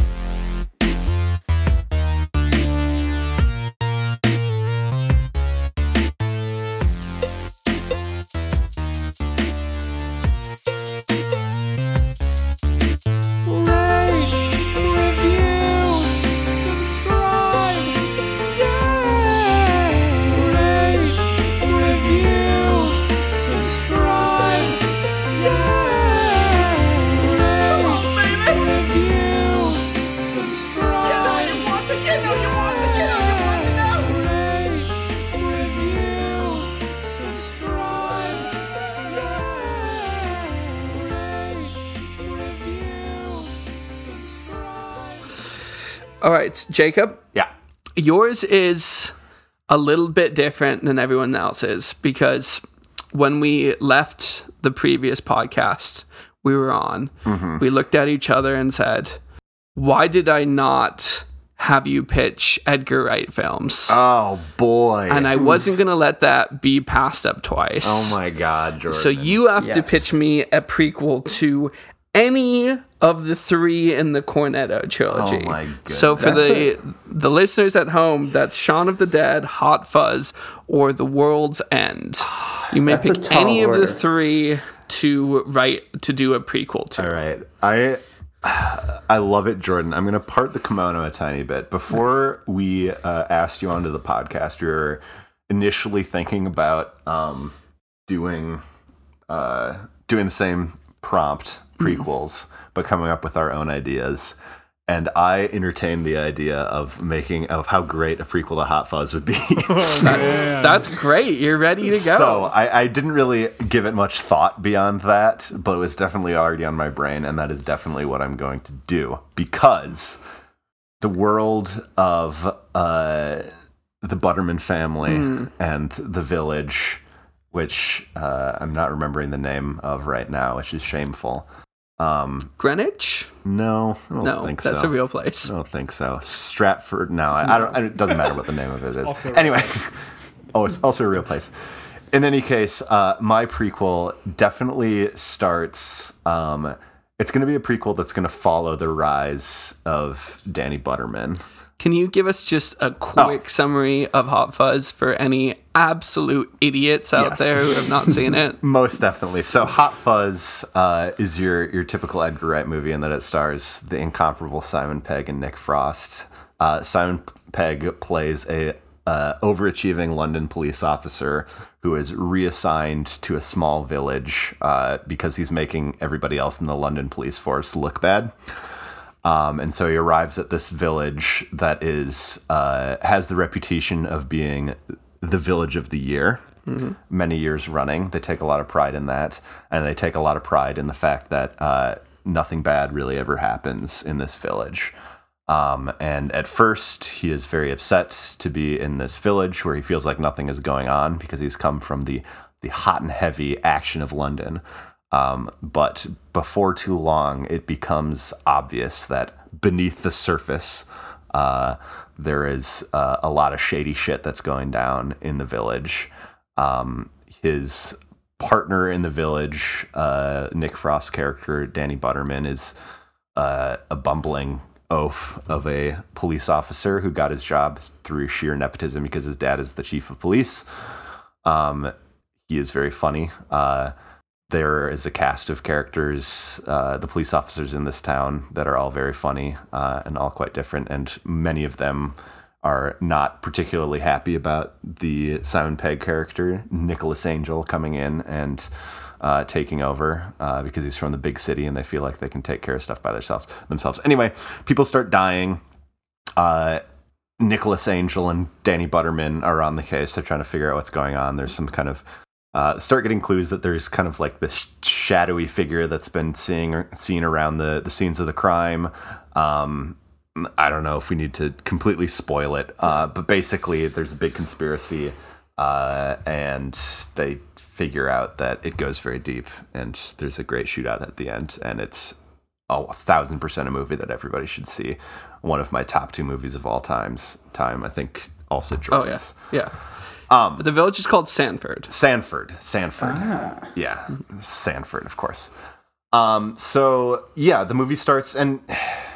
D: Jacob.
B: Yeah.
D: yours is a little bit different than everyone else's because when we left the previous podcast we were on, mm-hmm. we looked at each other and said, Why did I not have you pitch Edgar Wright films?
B: Oh boy.
D: and I wasn't going to let that be passed up twice.
B: oh my God, Jordan.
D: So you have to pitch me a prequel to any of the three in the Cornetto trilogy.
B: Oh my god.
D: So for
E: goodness.
D: the the listeners at home, that's Shaun of the Dead, Hot Fuzz, or The World's End. You may
E: That's
D: pick any of the three to write to do a prequel to.
B: All right. I I love it, Jordan. I'm going to part the kimono a tiny bit. Before we uh, asked you onto the podcast, you were initially thinking about um, doing uh, doing the same prompt prequels, but coming up with our own ideas. And I entertained the idea of making of how great a prequel to Hot Fuzz would be.
D: That's great. You're ready to go.
B: So I, I didn't really give it much thought beyond that, but it was definitely already on my brain, and that is definitely what I'm going to do because the world of uh, the Butterman family and the village, which uh, I'm not remembering the name of right now, which is shameful. Um,
D: Greenwich?
B: no, I don't
D: No,
B: think
D: that's
B: so.
D: a real place.
B: I don't think so. Stratford. No, I, I don't. I, it doesn't matter what the name of it is.
C: Also
B: anyway, oh, it's also a real place. In any case, uh, my prequel definitely starts. Um, it's going to be a prequel that's going to follow the rise of Danny Butterman.
D: Can you give us just a quick summary of Hot Fuzz for any absolute idiots out
B: Yes.
D: there who have not seen it?
B: Most definitely. So, Hot Fuzz uh, is your your typical Edgar Wright movie in that it stars the incomparable Simon Pegg and Nick Frost. Uh, Simon Pegg plays a uh, overachieving London police officer who is reassigned to a small village uh, because he's making everybody else in the London police force look bad. Um, and so he arrives at this village that is uh, has the reputation of being the village of the year. Many years running, they take a lot of pride in that, and they take a lot of pride in the fact that uh, nothing bad really ever happens in this village. Um, and at first, he is very upset to be in this village where he feels like nothing is going on because he's come from the the hot and heavy action of London. Um, but before too long, it becomes obvious that beneath the surface, uh, there is uh, a lot of shady shit that's going down in the village. Um, his partner in the village, uh, Nick Frost's character, Danny Butterman, is uh, a bumbling oaf of a police officer who got his job through sheer nepotism because his dad is the chief of police. Um, he is very funny. There is a cast of characters, uh, the police officers in this town, that are all very funny uh, and all quite different, and many of them are not particularly happy about the Simon Pegg character, Nicholas Angel, coming in and uh, taking over uh, because he's from the big city and they feel like they can take care of stuff by themselves. Themselves. Anyway, people start dying. Uh, Nicholas Angel and Danny Butterman are on the case. They're trying to figure out what's going on. There's some kind of uh, start getting clues that there's kind of like this shadowy figure that's been seeing seen around the the scenes of the crime. Um, I don't know if we need to completely spoil it, uh, but basically, there's a big conspiracy, uh, and they figure out that it goes very deep, and there's a great shootout at the end, and it's oh, a thousand percent a movie that everybody should see. One of my top two movies of all times. Time, I think, also
D: Oh
B: Jordan's.
D: yeah, yeah. Um, the village is called Sanford.
B: Sanford, Sanford. Yeah, Sanford, of course. Um, so yeah, the movie starts, and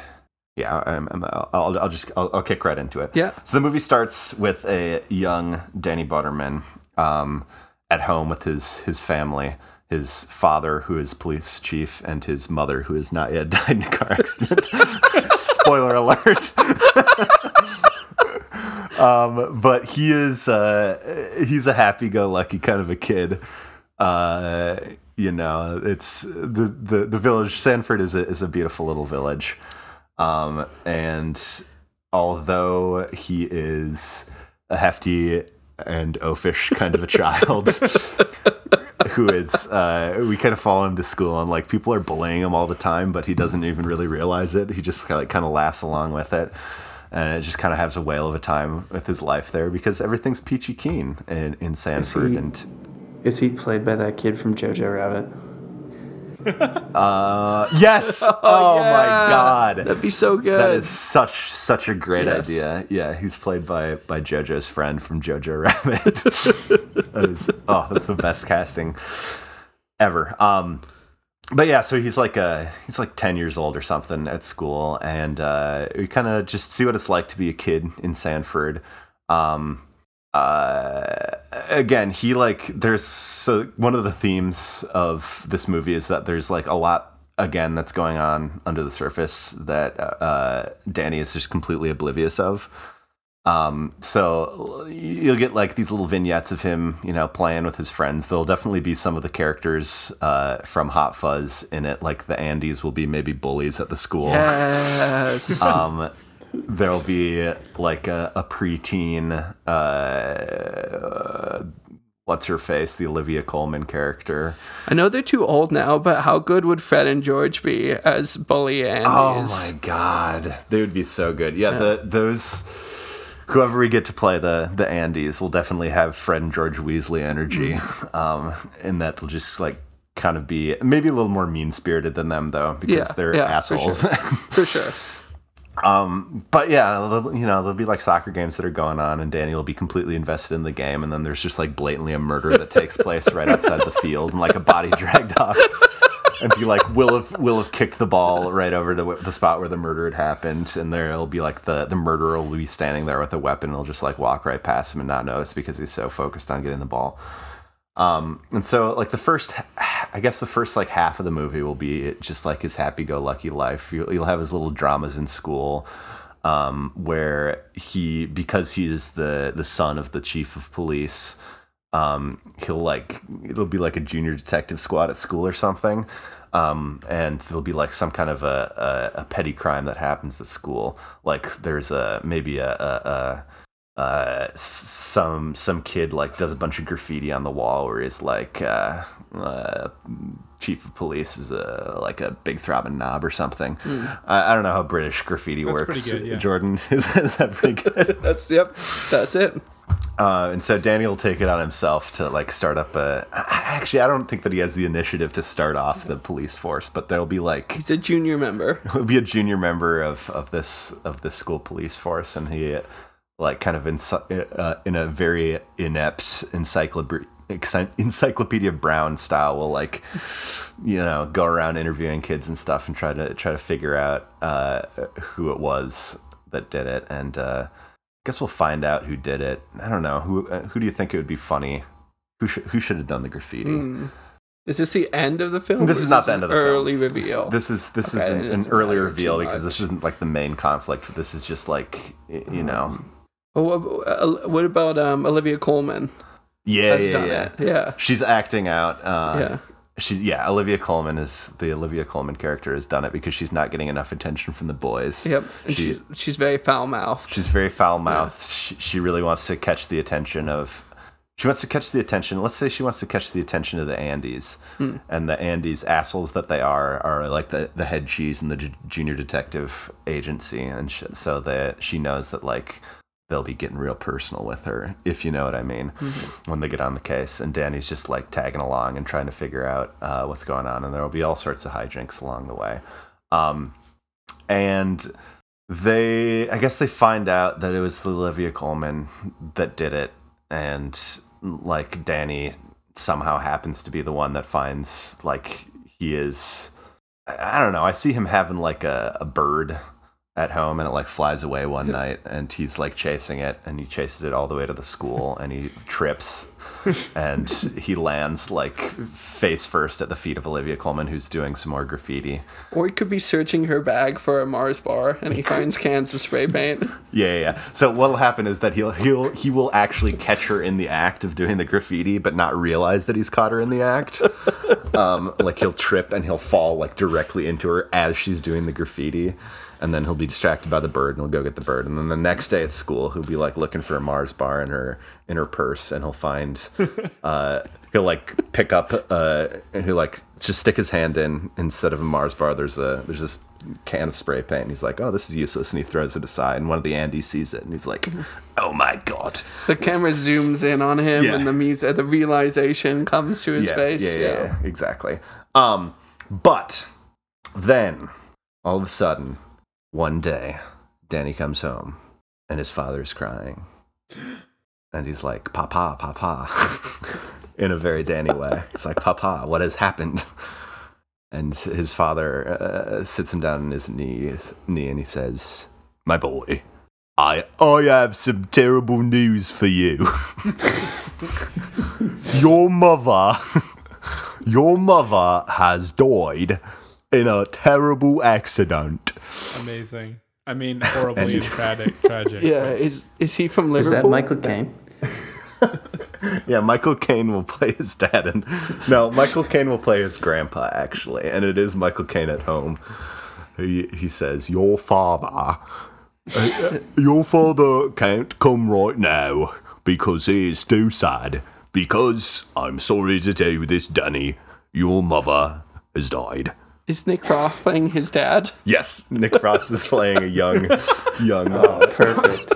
B: yeah, I'm, I'm, I'll, I'll just I'll, I'll kick right into it.
D: Yeah.
B: So the movie starts with a young Danny Butterman um, at home with his his family. His father, who is police chief, and his mother, who has not yet died in a car accident. Spoiler alert. um, but he is uh, he's a happy-go-lucky kind of a kid. Uh, you know, it's the, the the village. Sanford is a is a beautiful little village, um, and although he is a hefty and oafish kind of a child. Who is uh, we kind of follow him to school and like people are bullying him all the time, but he doesn't even really realize it. He just of, kind of laughs along with it, and it just kind of has a whale of a time with his life there because everything's peachy keen in, in Sanford.
E: he-
B: And
E: Is he played by that kid from Jojo Rabbit?
B: uh, yes, oh, my
D: yeah.
B: god,
D: That'd be so good.
B: That is such such a great
D: Yes.
B: idea. Yeah, he's played by by JoJo's friend from Jojo Rabbit. that is oh, that's the best casting ever. Um but yeah, so he's like uh he's like 10 years old or something at school and uh we kind of just see what it's like to be a kid in Sanford. Um uh again he like there's so one of the themes of this movie is that there's like a lot again that's going on under the surface that uh danny is just completely oblivious of um so you'll get like these little vignettes of him you know playing with his friends there'll definitely be some of the characters uh from hot fuzz in it like the andys will be maybe bullies at the school
D: yes.
B: um, there'll be like a, a preteen, uh, what's her face, the Olivia Colman character.
D: I know they're too old now, but how good would Fred and George be as bully Andys?
B: Oh my god, they would be so good. Yeah, the those whoever we get to play the the Andys will definitely have friend George Weasley energy, um, and that will just like kind of be maybe a little more mean spirited than them though because
D: Yeah,
B: they're
D: yeah, for
B: assholes.
D: For sure.
B: Um, but yeah, you know, there'll be like soccer games that are going on, and Danny will be completely invested in the game, and then there's just like blatantly a murder that takes place right outside the field, and like a body dragged off. And he like will have will have kicked the ball right over to the spot where the murder had happened, and there'll be like the the murderer will be standing there with a weapon, and he'll just like walk right past him and not notice because he's so focused on getting the ball. Um, and so like the first, I guess the first like half of the movie will be just like his happy-go-lucky life. You'll, you'll have his little dramas in school, um, where he because he is the the son of the chief of police. Um, he'll like it'll be like a junior detective squad at school or something. Um, and there'll be like some kind of a, a, a petty crime that happens at school. Like there's a maybe a, a, uh some some kid like does a bunch of graffiti on the wall or is like uh, uh chief of police is a like a big throbbing knob or something I, I don't know how british graffiti
C: That's
B: works
C: good, yeah.
B: jordan is, is that pretty good
D: That's yep. That's it.
B: uh and so danny will take it on himself to like start up a actually i don't think that he has the initiative to start off the police force but there'll be like
D: He's a junior member.
B: he'll be a junior member of of this of this school police force and he like kind of in uh, in a very inept encyclopedia Encyclopedia Brown style will like you know go around interviewing kids and stuff and try to try to figure out uh, who it was that did it and uh, I guess we'll find out who did it. I don't know who uh, who do you think it would be funny who should who should have done the graffiti.
D: Is this the end of the film?
B: This
D: or
B: is not the end of the
D: early
B: film.
D: reveal.
B: This is this
D: Okay,
B: is an, an early reveal because this isn't like the main conflict. This is just like you know.
D: Oh, what, uh, what about um, Olivia Colman?
B: Yeah, yeah,
D: done
B: yeah.
D: it. Yeah.
B: She's acting out. Uh,
D: Yeah.
B: She's yeah. Olivia Colman is the Olivia Colman character has done it because she's not getting enough attention from the boys.
D: Yep.
B: She-
D: she's she's very foul mouthed.
B: She's very foul mouthed. She, she really wants to catch the attention of. She wants to catch the attention. Let's say she wants to catch the attention of the Andys,
D: Hmm.
B: and the Andys assholes that they are are like the, the head cheese in the J- junior detective agency, and sh- so that she knows that like they'll be getting real personal with her, if you know what I mean,
D: Mm-hmm.
B: when they get on the case. And Danny's just like tagging along and trying to figure out uh, what's going on, and there will be all sorts of hijinks along the way. Um, and they i guess they find out that it was olivia colman that did it and like danny somehow happens to be the one that finds like he is i don't know i see him having like a, a bird at home and it like flies away one night and he's like chasing it and he chases it all the way to the school and he trips and he lands like face first at the feet of olivia colman who's doing some more graffiti
D: Or he could be searching her bag for a Mars bar and he finds cans of spray paint.
B: Yeah, yeah, yeah. So what'll happen is that he'll he'll he will actually catch her in the act of doing the graffiti, but not realize that he's caught her in the act. Um, like he'll trip and he'll fall like directly into her as she's doing the graffiti, and then he'll be distracted by the bird and he'll go get the bird. And then the next day at school, he'll be like looking for a Mars bar in her in her purse, and he'll find. Uh, He'll like pick up, uh, he'll like just stick his hand in instead of a Mars bar. There's a there's this can of spray paint. And he's like, "Oh, this is useless," and he throws it aside. And one of the Andys sees it, and he's like, "Oh my god!"
D: The camera zooms in on him
B: Yeah.
D: and the music, the realization comes to his
B: yeah,
D: face.
B: Yeah, yeah, yeah, exactly. Um, but then all of a sudden, one day, Danny comes home, and his father's crying, and he's like, "Papa, Papa," in a very Danny way. It's like, "Papa, what has happened?" And his father uh, sits him down on his knee, knee, and he says, "My boy." I I have some terrible news for you. Your mother your mother has died in a terrible accident.
C: Amazing. I mean, horribly tragic. Tragic.
D: Yeah, is is he from Liverpool?
E: Is that Michael Caine?
B: Yeah, Michael Caine will play his dad, and no, Michael Caine will play his grandpa actually, and it is Michael Caine at home. He he says, "Your father, uh, your father can't come right now because he is too sad. Because I'm sorry to tell you this, Danny, your mother has died."
D: Is Nick Frost playing his dad?
B: Yes, Nick Frost is playing a young, young, oh,
E: Perfect.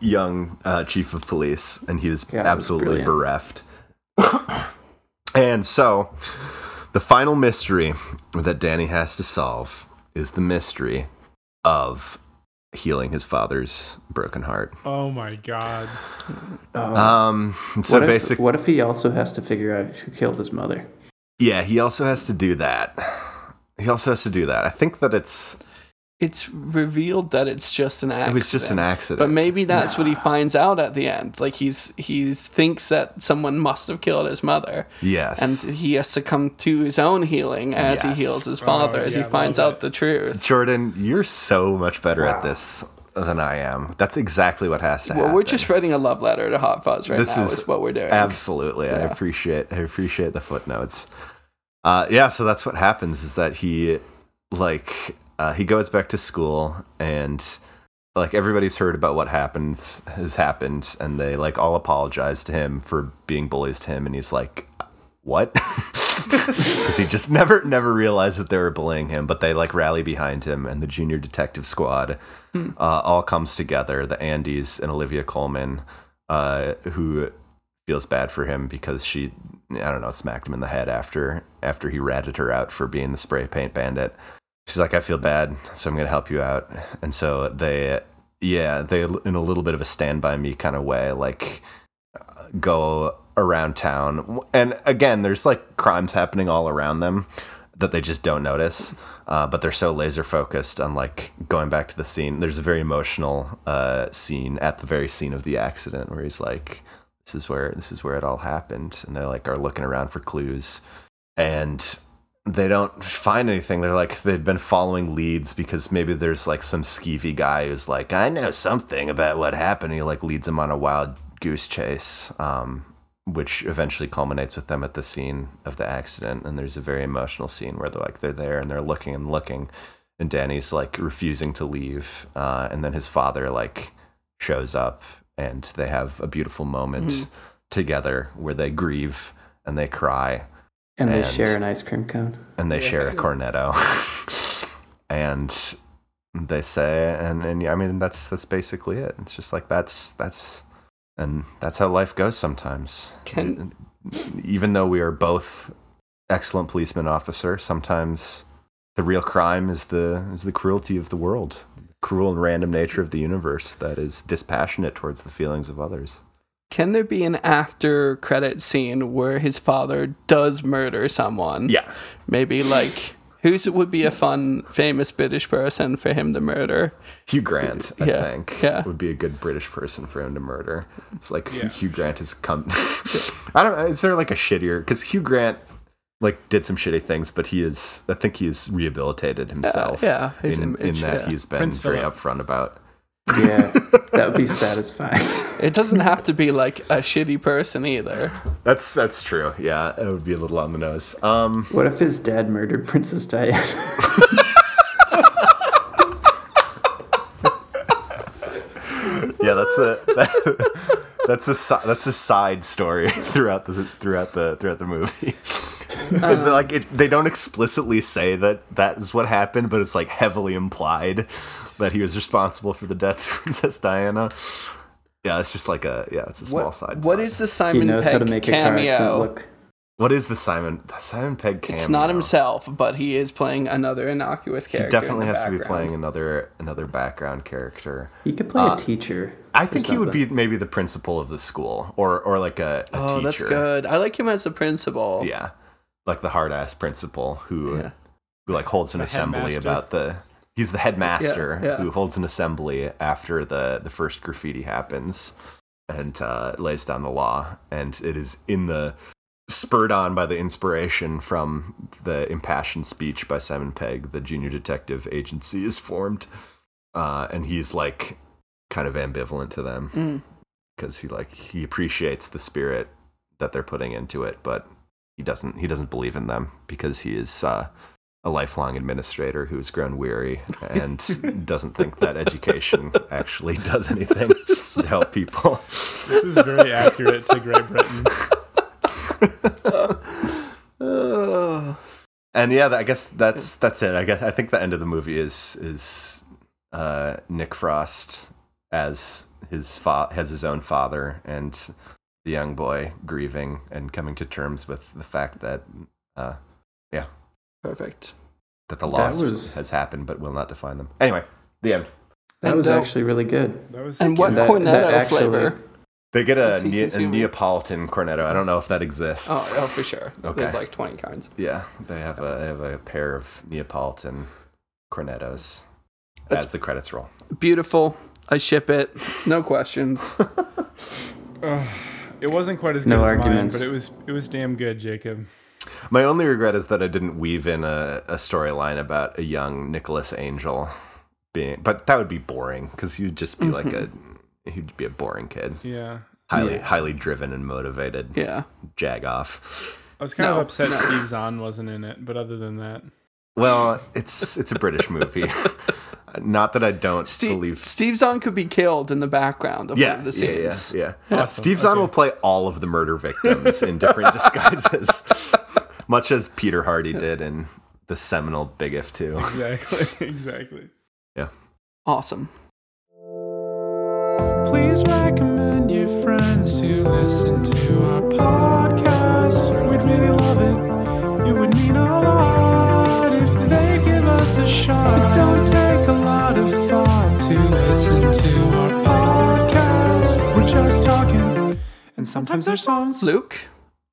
B: young uh, chief of police, and he is
E: Yeah,
B: absolutely bereft. and so, the final mystery that Danny has to solve is the mystery of healing his father's broken heart.
C: Oh my god.
B: Um, so
E: what, if,
B: basic,
E: what if he also has to figure out who killed his mother?
B: Yeah, he also has to do that. He also has to do that. I think that it's
D: It's revealed that it's just an accident.
B: it was just an accident.
D: But maybe that's what he finds out at the end. Like he's he thinks that someone must have killed his mother,
B: yes,
D: and he has to come to his own healing as
B: Yes.
D: he heals his father, as he finds out the truth.
B: Jordan, you're so much better at this than I am. That's exactly what has to happen.
D: Well,
B: happen.
D: we're just writing a love letter to Hot Fuzz right
B: This
D: now.
B: is
D: Is, what we're doing.
B: Absolutely. I appreciate I appreciate the footnotes. Uh, yeah, so that's what happens is that he like uh, he goes back to school and like everybody's heard about what happens has happened and they like all apologize to him for being bullies to him and he's like what because he just never never realized that they were bullying him but they like rally behind him and the junior detective squad uh, all comes together the andys and olivia colman uh, who feels bad for him because she I don't know smacked him in the head after after he ratted her out for being the spray paint bandit. She's like I feel bad, so I'm going to help you out. And so they yeah, they in a little bit of a stand by me kind of way like go around town. And again, there's like crimes happening all around them that they just don't notice. Uh, but they're so laser focused on like going back to the scene. There's a very emotional uh, scene at the very scene of the accident where he's like, "This is where this is where it all happened," and they like are looking around for clues, and they don't find anything. They're like they've been following leads because maybe there's like some skeevy guy who's like, "I know something about what happened." He like leads them on a wild goose chase. Um, which eventually culminates with them at the scene of the accident. And there's a very emotional scene where they're like they're there and they're looking and looking and danny's like refusing to leave uh, and then his father like shows up and they have a beautiful moment together where they grieve and they cry.
E: And they share an ice cream cone.
B: and they share a cornetto. And they say and and yeah, i mean that's that's basically it. It's just like that's that's and that's how life goes sometimes.
D: Can-
B: even though we are both excellent policeman officer sometimes the real crime is the is the cruelty of the world. Cruel and random nature of the universe that is dispassionate towards the feelings of others.
D: Can there be an after credit scene where his father does murder someone?
B: yeah.
D: Maybe like who's would be a fun famous British person for him to murder?
B: Hugh Grant, I
D: Yeah,
B: think,
D: yeah.
B: would be a good British person for him to murder. It's like
C: Yeah,
B: Hugh Grant has come. I don't know. Is there like a shittier? Because Hugh Grant like did some shitty things, but he is. I think he is rehabilitated himself.
D: yeah, his
B: in,
D: image,
B: in that
D: yeah.
B: he's been
C: Prince
B: very
C: Philip.
B: upfront about.
E: Yeah, that would be satisfying.
D: It doesn't have to be like a shitty person either.
B: That's that's true. Yeah, it would be a little on the nose. Um,
E: What if his dad murdered Princess Diana?
B: yeah, that's a that, that's a that's a side story throughout the throughout the throughout the movie. Because like it, they don't explicitly say that that is what happened, but it's like heavily implied that he was responsible for the death of Princess Diana. Yeah, it's just like a yeah, it's a small
D: What,
B: side.
D: what
B: plot.
D: is the
E: he
D: Simon
E: knows
D: Pegg
E: how to make a
D: cameo?
E: look.
B: what is the Simon the Simon Pegg cameo?
D: It's not himself, but he is playing another innocuous
B: He
D: character. in
B: definitely
D: the
B: has to be playing another another background character.
E: He could play
B: Uh,
E: a teacher.
B: I
E: or
B: think he would be maybe the principal of the school, or or like a, a
D: Oh,
B: teacher.
D: that's good. I like him as a principal.
B: Yeah, like the hard ass principal who
D: Yeah.
B: who like holds an
C: The
B: assembly
C: headmaster.
B: about the. He's the headmaster
D: Yeah, yeah.
B: who holds an assembly after the the first graffiti happens, and uh, lays down the law. And it is in the spurred on by the inspiration from the impassioned speech by Simon Pegg. The junior detective agency is formed, uh, and he's like kind of ambivalent to them
D: Mm.
B: because he like he appreciates the spirit that they're putting into it, but he doesn't he doesn't believe in them because he is uh, a lifelong administrator who has grown weary and doesn't think that education actually does anything to help people.
C: This is very accurate to Great Britain.
B: And yeah, I guess that's that's it. I guess I think the end of the movie is is uh, Nick Frost as his fa- has his own father and the young boy grieving and coming to terms with the fact that uh,
D: Perfect.
B: that the
E: That
B: loss
E: was-
B: has happened but will not define them. Anyway, the end.
E: That
D: And,
E: was
D: uh,
E: actually really good.
C: That was
D: And what
C: cute.
E: That-
D: cornetto
E: that actually-
D: flavor?
B: They get a, ne- a Neapolitan cornetto. I don't know if that exists.
D: Oh, oh, for sure.
B: Okay.
D: There's like 20 kinds.
B: Yeah, they have a they have a pair of Neapolitan cornettos
D: That's-
B: as the credits roll.
D: Beautiful. I ship it. No questions.
C: It wasn't quite as good
E: No
C: as
E: arguments.
C: mine, but it was it was damn good, Jacob.
B: My only regret is that I didn't weave in a, a storyline about a young Nicholas Angel being, but that would be boring because you'd just be like a, mm-hmm. he'd be a boring kid,
C: Yeah.
B: highly
E: Yeah.
B: highly driven and motivated.
D: yeah.
B: Jag off.
C: I was kind
D: No,
C: of upset
D: no.
C: Steve Zahn wasn't in it, but other than that,
B: Well, it's it's a British movie. Not that I don't
D: Steve,
B: believe.
D: Steve Zahn could be killed in the background of
B: Yeah,
D: one of the scenes.
B: yeah, yeah,
D: scenes.
B: yeah.
C: Awesome,
B: Steve Zahn
C: okay.
B: will play all of the murder victims in different disguises, much as Peter Hardy did in the seminal Big If 2.
C: exactly, exactly. Yeah.
D: Awesome.
A: Please recommend your friends to listen to our podcast. We'd really love it. It would mean a lot if they give us a shot. It don't take a and And sometimes there's songs.
D: Luke,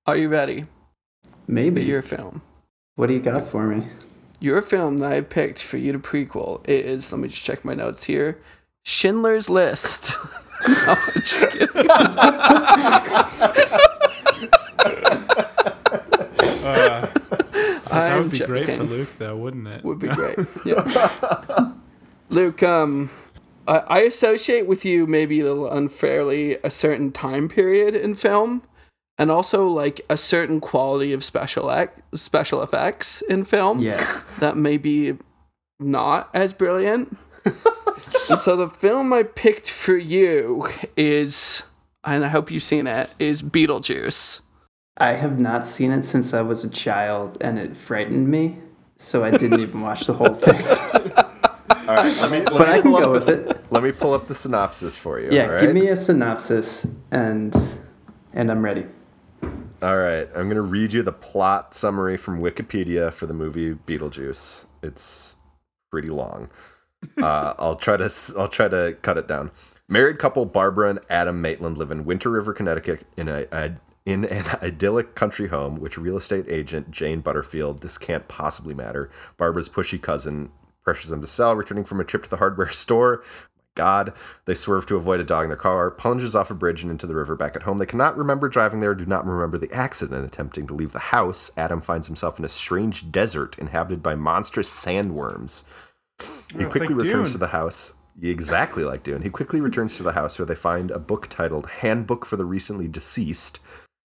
D: are you ready
E: Maybe.
D: your film?
E: what do you got for me?
D: Your film that I picked for you to prequel is, let me just check my notes here Schindler's List. no, I'm just kidding.
C: That would be great for. Luke, though, wouldn't it?
D: Would be great. Yeah. Luke, um, I, I associate with you maybe a little unfairly a certain time period in film, and also like a certain quality of special ec- special effects in film.
E: Yeah.
D: that may be not as brilliant. and so the film I picked for you is, and I hope you've seen it, is Beetlejuice.
E: I have not seen it since I was a child, and it frightened me, so I didn't even watch the whole thing.
B: All right, let me, let
E: But
B: me
E: I can
B: pull up
E: go
B: the
E: with
B: s- Let me pull up the synopsis for you.
E: Yeah,
B: all right?
E: give me a synopsis, and and I'm ready.
B: All right, I'm going to read you the plot summary from Wikipedia for the movie Beetlejuice. It's pretty long. Uh, I'll try to I'll try to cut it down. Married couple Barbara and Adam Maitland live in Winter River, Connecticut, in a, a in an idyllic country home, which real estate agent Jane Butterfield, this can't possibly matter, Barbara's pushy cousin, pressures them to sell, returning from a trip to the hardware store. God, they swerve to avoid a dog in their car, plunges off a bridge and into the river back at home. They cannot remember driving there, do not remember the accident. Attempting to leave the house, Adam finds himself in a strange desert inhabited by monstrous sandworms. He quickly
C: like
B: returns
C: Dune.
B: to the house. Exactly like Dune. He quickly returns to the house where they find a book titled Handbook for the Recently Deceased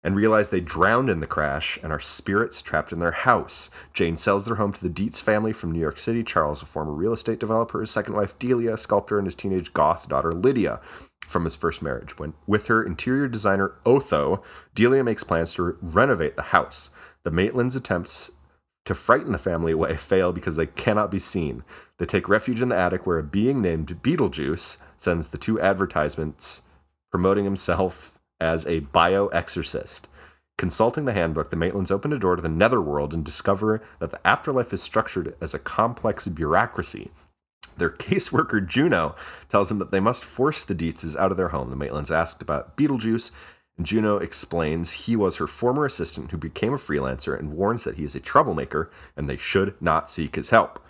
B: and realize they drowned in the crash and are spirits trapped in their house. Jane sells their home to the Dietz family from New York City. Charles, a former real estate developer, his second wife Delia, a sculptor, and his teenage goth daughter Lydia from his first marriage. When with her interior designer Otho, Delia makes plans to re- renovate the house. The Maitlands attempts to frighten the family away fail because they cannot be seen. They take refuge in the attic where a being named Beetlejuice sends the two advertisements promoting himself as a bioexorcist. Consulting the handbook, the Maitlands open a door to the netherworld and discover that the afterlife is structured as a complex bureaucracy. Their caseworker Juno tells them that they must force the Dietzes out of their home. The Maitlands asked about Beetlejuice, and Juno explains he was her former assistant who became a freelancer and warns that he is a troublemaker and they should not seek his help.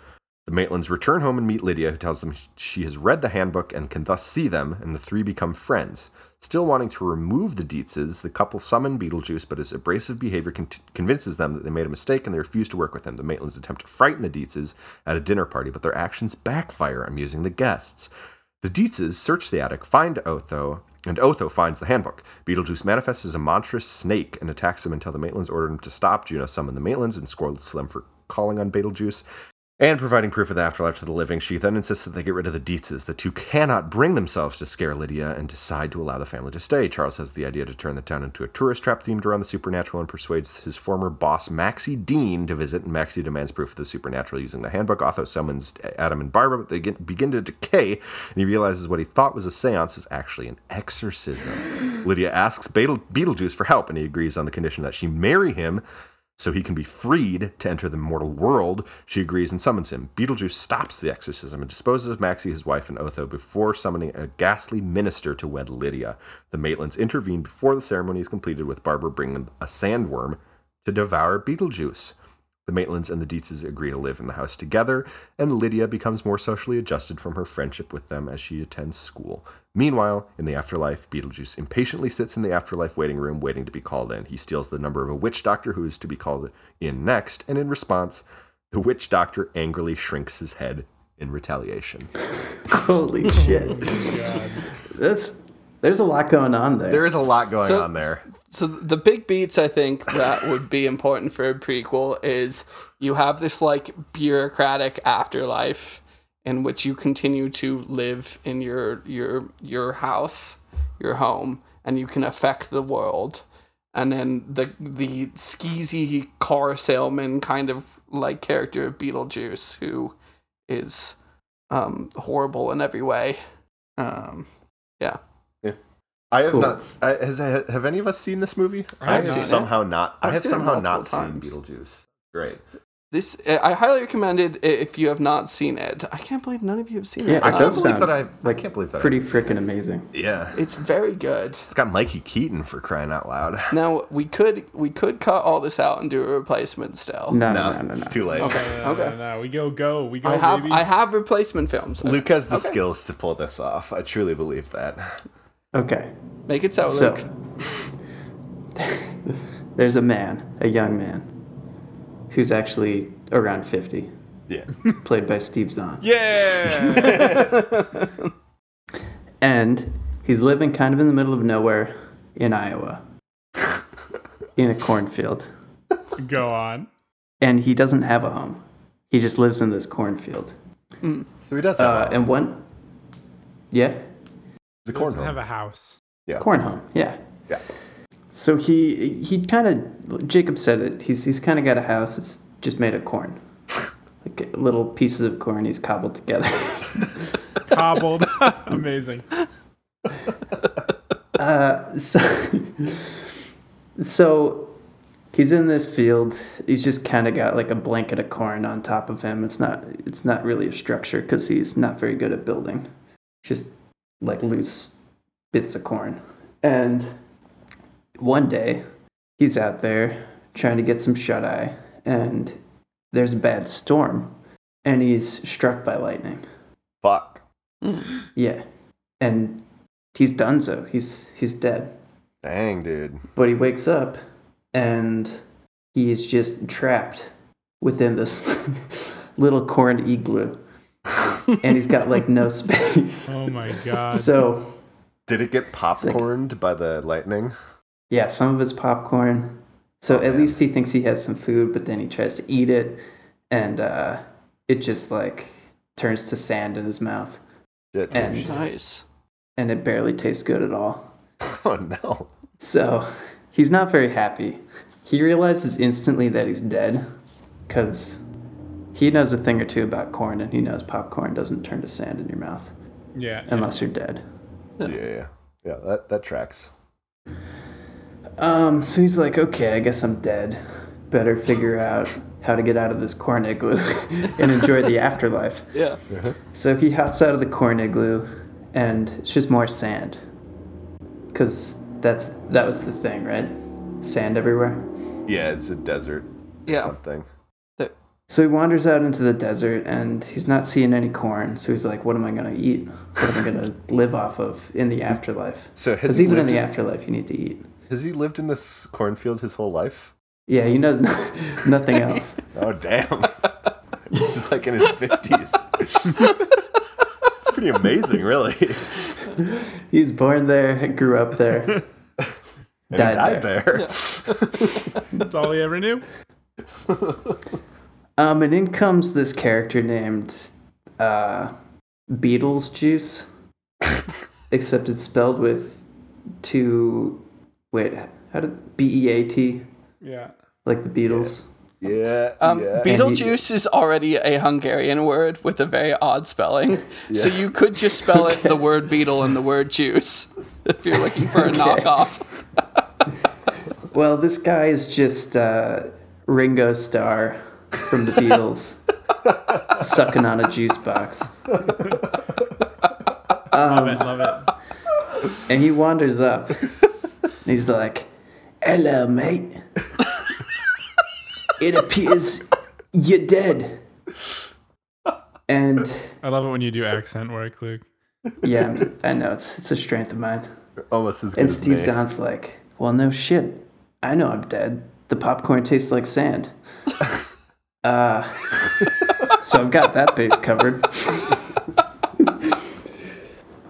B: The Maitlands return home and meet Lydia, who tells them she has read the handbook and can thus see them, and the three become friends. Still wanting to remove the Dietzes, the couple summon Beetlejuice, but his abrasive behavior con- convinces them that they made a mistake and they refuse to work with him. The Maitlands attempt to frighten the Dietzes at a dinner party, but their actions backfire, amusing the guests. The Dietzes search the attic, find Otho, and Otho finds the handbook. Beetlejuice manifests as a monstrous snake and attacks them until the Maitlands order him to stop. Juno summon the Maitlands and scolds them for calling on Beetlejuice and providing proof of the afterlife to the living. She then insists that they get rid of the Dietzes. The two cannot bring themselves to scare Lydia and decide to allow the family to stay. Charles has the idea to turn the town into a tourist trap themed around the supernatural and persuades his former boss, Maxie Dean, to visit. And Maxie demands proof of the supernatural using the handbook. Otho summons Adam and Barbara, but they get, begin to decay, and he realizes what he thought was a seance was actually an exorcism. Lydia asks Beetle- Beetlejuice for help, and he agrees on the condition that she marry him so he can be freed to enter the mortal world. She agrees and summons him. Beetlejuice stops the exorcism and disposes of Maxie, his wife, and Otho before summoning a ghastly minister to wed Lydia. The Maitlands intervene before the ceremony is completed, with Barbara bringing a sandworm to devour Beetlejuice. The Maitlands and the Dietzes agree to live in the house together, and Lydia becomes more socially adjusted from her friendship with them as she attends school. Meanwhile, in the afterlife, Beetlejuice impatiently sits in the afterlife waiting room, waiting to be called in. He steals the number of a witch doctor who is to be called in next, and in response, the witch doctor angrily shrinks his head in retaliation.
E: Holy shit! Oh That's there's a lot going on there.
B: There is a lot going
D: So-
B: on there.
D: So the big beats I think that would be important for a prequel is you have this like bureaucratic afterlife in which you continue to live in your your your house, your home, and you can affect the world. And then the the skeezy car salesman kind of like character of Beetlejuice who is um horrible in every way. Um yeah.
B: I have
E: Cool.
B: not. s- I- Has have any of us seen this movie?
C: I have
B: have
C: seen it.
B: somehow not. I
D: I've
B: have
D: seen it
B: somehow
D: multiple
B: not seen. Beetlejuice. Great.
D: This I highly recommend it if you have not seen it. I can't believe none of you have seen
E: Yeah,
D: it.
B: I
E: it
D: Um,
B: can't believe that I. I
E: like
B: can't believe that.
E: Pretty
B: I,
E: freaking amazing.
B: yeah,
D: it's very good.
B: it's got Mikey Keaton for crying out loud.
D: Now we could we could cut all this out and do a replacement still.
E: No,
B: No,
E: no, no, no,
B: it's
E: no.
B: too late.
D: Okay.
C: No,
D: Okay.
C: no, no, we go go. We go,
D: I have
C: baby.
D: I have replacement films.
B: Luke has the skills to pull this off. I truly believe that.
E: Okay.
D: Make it sound
E: So,
D: Luke.
E: there's a man, a young man, who's actually around 50,
B: Yeah.
E: played by Steve Zahn.
C: yeah.
E: And he's living kind of in the middle of nowhere in Iowa, in a cornfield.
C: go on.
E: And he doesn't have a home. He just lives in this cornfield.
B: So he does have
E: Uh,
B: a,
E: and one, yeah,
B: the corn
C: Doesn't have a house. Yeah.
E: Corn home, yeah.
B: Yeah.
E: So he he kind of Jacob said it. He's he's kind of got a house. It's just made of corn, like little pieces of corn he's cobbled together.
C: Cobbled. Amazing.
E: Uh, so so he's in this field. He's just kind of got like a blanket of corn on top of him. It's not it's not really a structure because he's not very good at building. Just like loose bits of corn. And one day he's out there trying to get some shut eye, and there's a bad storm, and he's struck by lightning.
B: Fuck. Hmm.
E: Yeah, and he's done so. He's he's dead.
B: Dang, dude.
E: But he wakes up, and he's just trapped within this little corn igloo, and he's got like no space.
C: Oh my god.
E: So
B: Did it get popcorned by the lightning?
E: yeah, some of it's popcorn. So at least he thinks he has some food, but then he tries to eat it, and uh, it just like turns to sand in his mouth,
B: Shit.
E: and
D: Nice.
E: and it barely tastes good at all.
B: Oh no.
E: So he's not very happy. He realizes instantly that he's dead because he knows a thing or two about corn, and he knows popcorn doesn't turn to sand in your mouth
C: yeah.
E: unless you're dead.
B: Yeah, yeah. Yeah, that, that tracks.
E: Um, so he's like, okay, I guess I'm dead. Better figure out how to get out of this corn igloo and enjoy the afterlife.
D: Yeah.
E: So he hops out of the corn igloo, and it's just more sand. Cause that's that was the thing, right? Sand everywhere.
B: Yeah, it's a desert
D: Yeah.
B: something.
D: The-
E: So he wanders out into the desert, and he's not seeing any corn. So he's like, "What am I gonna eat? What am I gonna live off of in the afterlife?"
B: So has
E: even in the
B: in,
E: afterlife, you need to eat.
B: has he lived in this cornfield his whole life?
E: Yeah, he knows no, nothing else.
B: Oh damn. He's like in his fifties. It's pretty amazing, really.
E: He's born there, grew up there,
B: And
E: Died
B: he died there.
C: That's all he ever knew.
E: Um, and in comes this character named uh, Beatles Juice, except it's spelled with two. Wait, how did B E A T
C: Yeah.
E: like the Beatles?
B: Yeah.
D: Um,
B: yeah.
D: Beetlejuice is already a Hungarian word with a very odd spelling. yeah. So you could just spell it the word beetle and the word juice if you're looking for a knockoff.
E: Well, this guy is just uh, Ringo Starr from the Beatles, sucking on a juice box,
C: Love it. Um, love it.
E: and he wanders up. And he's like, "Hello, mate. It appears you're dead." And
C: I love it when you do accent work, Luke.
E: yeah, I know it's it's a strength of mine.
B: Almost as good
E: And
B: as
E: Steve
B: me.
E: Zahn's like, "Well, no shit. I know I'm dead. The popcorn tastes like sand." Uh, so I've got that base covered.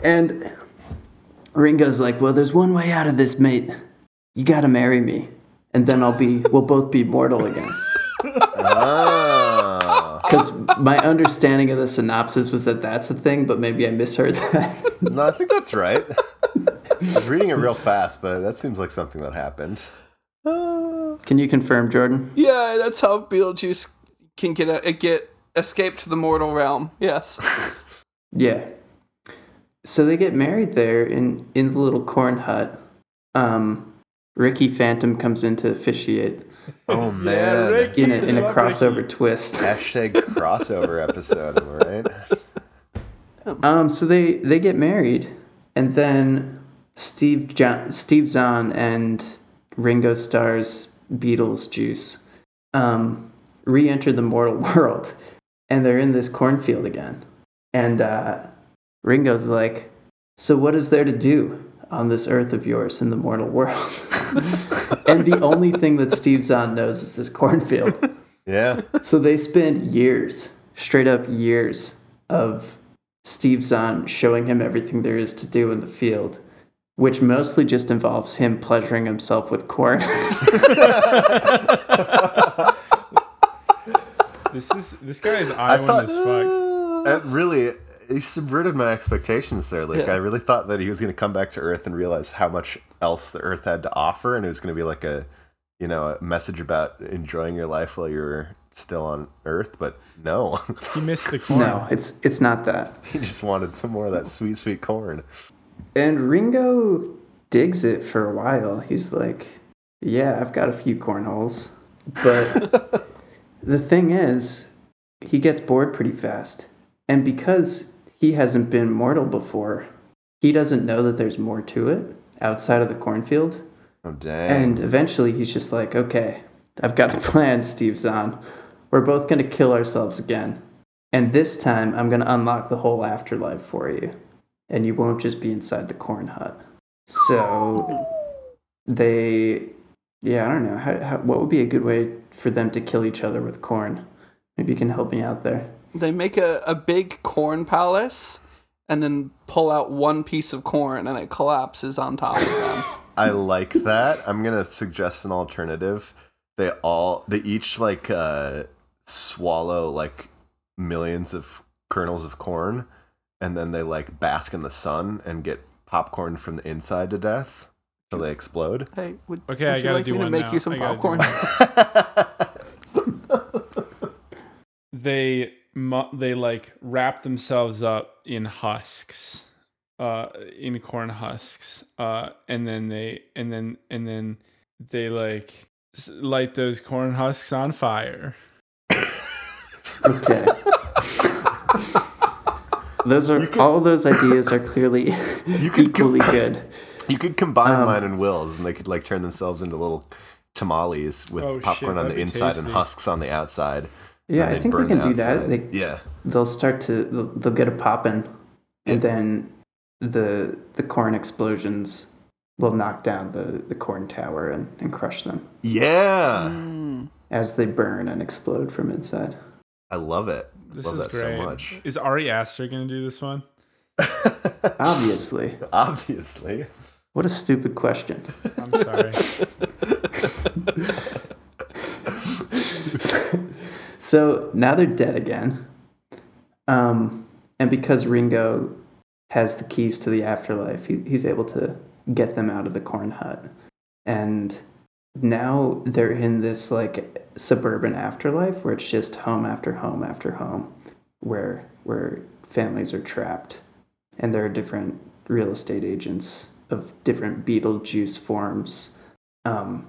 E: and Ringo's like, "Well, there's one way out of this, mate. You got to marry me, and then I'll be we'll both be mortal again."
B: Ah.
E: Because my understanding of the synopsis was that that's a thing, but maybe I misheard that.
B: No, I think that's right. I was reading it real fast, but that seems like something that happened.
E: Can you confirm, Jordan?
D: Yeah, that's how Beetlejuice can get a, get escape to the mortal realm. Yes.
E: Yeah. So they get married there in in the little corn hut. Um, Ricky Phantom comes in to officiate
B: Oh man.
C: Rick.
E: in a, in a
C: Love
E: crossover twist.
B: Hashtag crossover episode, right?
E: Um, so they they get married, and then Steve John, Steve Zahn and Ringo Starr's Beatles juice um, re-enter the mortal world, and they're in this cornfield again. And uh, Ringo's like, "So what is there to do on this earth of yours in the mortal world?" and the only thing that Steve Zahn knows is this cornfield.
B: Yeah.
E: So they spend years, straight up years, of Steve Zahn showing him everything there is to do in the field, which mostly just involves him pleasuring himself with corn.
C: This is this guy is
B: I
C: Iowan
B: thought
C: as fuck.
B: That really you subverted my expectations there, Luke.
D: Yeah.
B: I really thought that he was going to come back to Earth and realize how much else the Earth had to offer, and it was going to be like a, you know, a message about enjoying your life while you're still on Earth. But no,
C: He missed the corn.
E: no, it's it's not that.
B: he just wanted some more of that sweet, sweet corn.
E: And Ringo digs it for a while. He's like, "Yeah, I've got a few cornholes," but the thing is, he gets bored pretty fast, and because he hasn't been mortal before, he doesn't know that there's more to it outside of the cornfield.
B: Oh dang!
E: And eventually, he's just like, "Okay, I've got a plan, Steve Zahn. We're both gonna kill ourselves again, and this time I'm gonna unlock the whole afterlife for you, and you won't just be inside the corn hut." So they, yeah, I don't know. How, how, what would be a good way for them to kill each other with corn? Maybe you can help me out there.
D: They make a, a big corn palace and then pull out one piece of corn and it collapses on top of them.
B: I like that. I'm gonna suggest an alternative. They all they each like uh swallow like millions of kernels of corn and then they like bask in the sun and get popcorn from the inside to death till they explode.
D: Hey, would,
C: Okay,
D: would
C: I
D: you
C: gotta
D: like
C: do
D: me to
C: one
D: make
C: now.
D: you some
C: I gotta do
D: popcorn?
C: They mu- they like wrap themselves up in husks, uh, in corn husks, uh, and then they and then and then they like light those corn husks on fire.
E: Okay. those are all of those ideas are clearly
B: could
E: equally good.
B: You could combine
E: Um,
B: mine and Will's and they could like turn themselves into little tamales with
C: Oh, shit,
B: popcorn on the
C: that'd be
B: inside and husks on the outside.
E: Yeah, I think they can
B: the
E: do that. They,
B: yeah.
E: they'll start to they'll, they'll get a poppin, and then the the corn explosions will knock down the, the corn tower and, and crush them
B: Yeah.
D: Mm.
E: as they burn and explode from inside.
B: I love it.
C: This
B: love
C: is
B: that
C: great.
B: so much.
C: Is Ari Aster gonna do this one?
E: Obviously,
B: Obviously.
E: What a stupid question.
C: I'm sorry.
E: So now they're dead again. Um, and because Ringo has the keys to the afterlife, he, he's able to get them out of the corn hut. And now they're in this like suburban afterlife where it's just home after home after home where where families are trapped. And there are different real estate agents of different Beetlejuice forms um,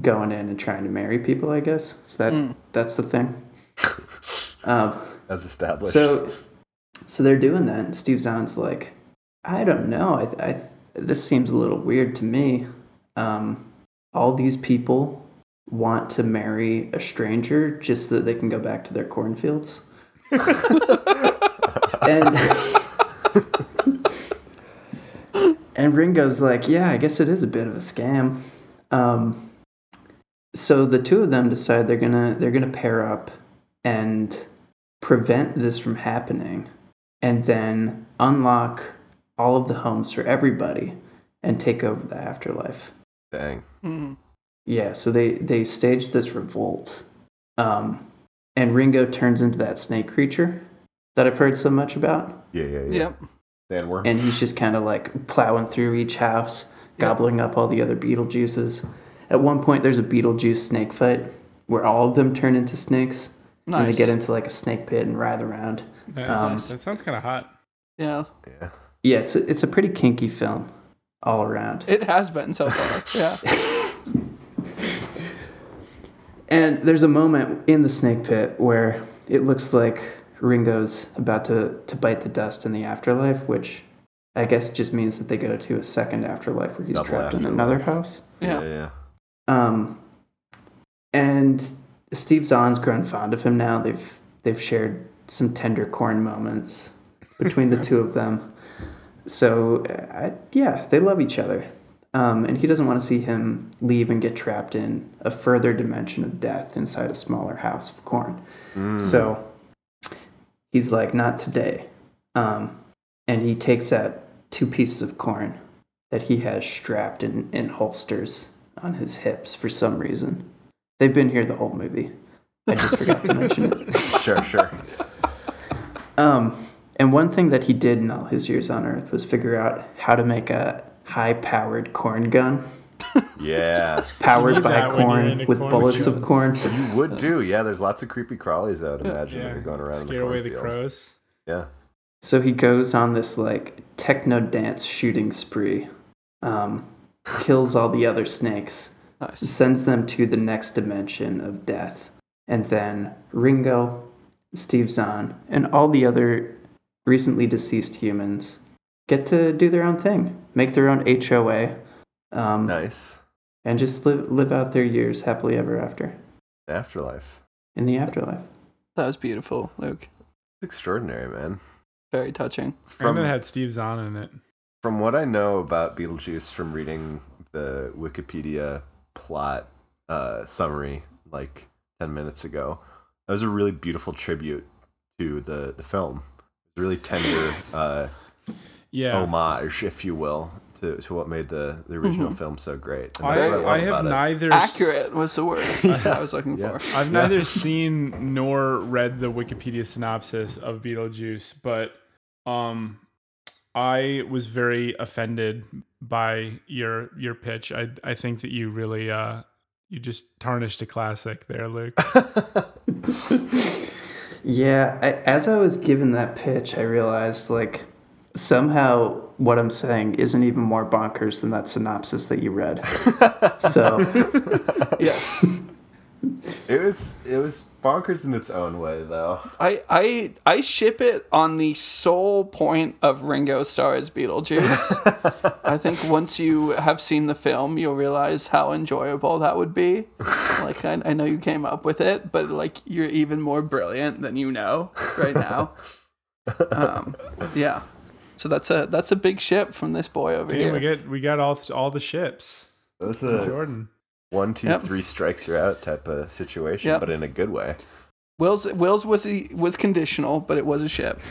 E: going in and trying to marry people, I guess. So that
D: Mm.
E: that's the thing. Um,
B: As established.
E: so, so they're doing that, and Steve Zahn's like, I don't know. I, I, this seems a little weird to me. Um, all these people want to marry a stranger just so that they can go back to their cornfields. and and Ringo's like, yeah, I guess it is a bit of a scam. Um, so the two of them decide they're gonna they're gonna pair up and prevent this from happening, and then unlock all of the homes for everybody and take over the afterlife.
B: Dang.
D: Mm.
E: Yeah, so they they stage this revolt, um, and Ringo turns into that snake creature that I've heard so much about,
B: Yeah, yeah, yeah.
D: Yep.
B: Sandworm.
E: and he's just kind of like plowing through each house, gobbling up all the other Beetlejuices. At one point, there's a Beetlejuice snake fight where all of them turn into snakes, and they
D: Nice.
E: get into like a snake pit and writhe around.
C: Nice.
E: Um,
C: that sounds kind of hot.
D: Yeah.
B: yeah.
E: Yeah, it's a, it's a pretty kinky film. all around.
D: It has been so far. Yeah.
E: And there's a moment in the snake pit where it looks like Ringo's about to, to bite the dust in the afterlife, which I guess just means that they go to a second afterlife where he's
B: Double
E: trapped in another house.
D: Yeah.
B: yeah.
E: Um, and Steve Zahn's grown fond of him now. They've they've shared some tender corn moments between the two of them. So uh, yeah, they love each other. Um, and he doesn't want to see him leave and get trapped in a further dimension of death inside a smaller house of corn. So he's like, not today. Um, and he takes out two pieces of corn that he has strapped in, in holsters on his hips for some reason. They've been here the whole movie. I just forgot to mention it.
B: Sure, sure.
E: Um, and one thing that he did in all his years on Earth was figure out how to make a high-powered corn gun,
B: Yeah.
C: Powers
E: by
C: that when you're in
E: corn with
C: corn
E: bullets of corn.
B: You would do, yeah. There's lots of creepy crawlies, I would imagine, that are going around in the
C: Scare away the crows.
B: Yeah.
E: So he goes on this like techno dance shooting spree, um, kills all the other snakes,
D: Nice.
E: sends them to the next dimension of death, and then Ringo, Steve Zahn, and all the other recently deceased humans get to do their own thing, make their own HOA, um,
B: Nice.
E: and just live live out their years happily ever after
B: Afterlife.
E: in the afterlife.
D: That was beautiful, Luke.
B: Extraordinary, man.
D: Very touching.
B: From
C: and it had Steve Zahn in it.
B: from what I know about Beetlejuice from reading the Wikipedia plot uh, summary like 10 minutes ago, that was a really beautiful tribute to the, the film. It's a really tender uh,
C: Yeah.
B: homage, if you will, to, to what made the, the original film so great. And
C: I,
B: what I
C: I have
B: about it.
C: neither s-
D: Accurate was the word I was looking
B: Yeah.
D: for.
C: I've neither seen nor read the Wikipedia synopsis of Beetlejuice, but um, I was very offended by your your pitch. I I think that you really uh you just tarnished a classic there, Luke.
E: Yeah, I, as I was given that pitch, I realized like somehow what I'm saying isn't even more bonkers than that synopsis that you read. so
D: Yes.
B: It was it was bonkers in its own way, though.
D: I, I I ship it on the sole point of Ringo Starr as Beetlejuice. I think once you have seen the film, you'll realize how enjoyable that would be. Like I, I know you came up with it, but like you're even more brilliant than you know right now. Um, yeah. So that's a that's a big ship from this boy over
C: Dude,
D: here.
C: we get we got all all the ships.
B: It was
C: from
B: a
C: Jordan.
B: one, two,
D: Yep.
B: three strikes you're out type of situation,
D: Yep.
B: but in a good way.
D: Will's Will's was a, was conditional, but it was a ship.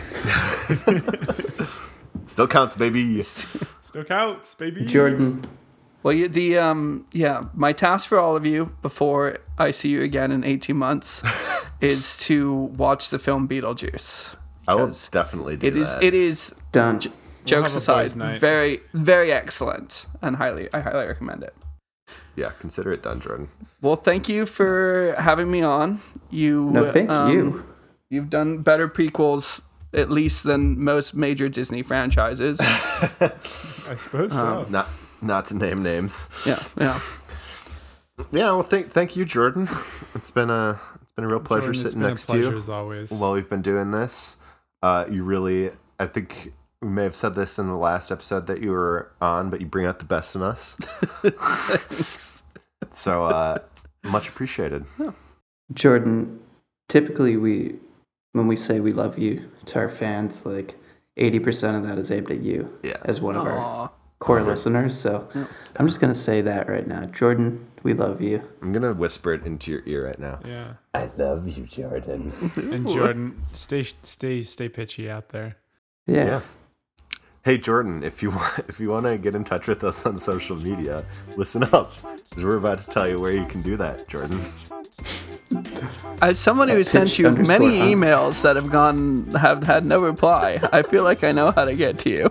B: Still counts, baby.
C: Still counts, baby.
E: Jordan,
D: Well, you, the um, yeah, my task for all of you before I see you again in eighteen months is to watch the film Beetlejuice.
B: I will definitely do
D: It is
B: that.
D: it is
E: done.
D: jokes
C: have a boys'
D: aside, very very excellent and highly I highly recommend it.
B: yeah, consider it done, Jordan.
D: Well, thank you for having me on. You
E: No, thank
D: um,
E: you.
D: You've done better prequels at least than most major Disney franchises.
C: I suppose so.
B: Not not to name names.
D: yeah, yeah.
B: Yeah, well, thank thank you, Jordan. It's been a it's been a real pleasure
C: Jordan, it's
B: sitting
C: been a
B: next to you
C: as always.
B: while we've been doing this. Uh, you really, I think we may have said this in the last episode that you were on, but you bring out the best in us. So uh, much appreciated.
E: Jordan, typically we when we say we love you to our fans, like eighty percent of that is aimed at you
B: Yeah.
E: as one of our
D: Aw.
E: core listeners. So I'm just gonna say that right now. Jordan, we love you.
B: I'm gonna whisper it into your ear right now.
C: yeah.
B: I love you, Jordan.
C: And Jordan, stay stay stay pitchy out there.
E: Yeah.
B: Yeah. Hey Jordan, if you want if you want to get in touch with us on social media, listen up, because we're about to tell you where you can do that, Jordan.
D: As someone who sent you many
E: hunt.
D: emails that have gone have had no reply, I feel like I know how to get to you.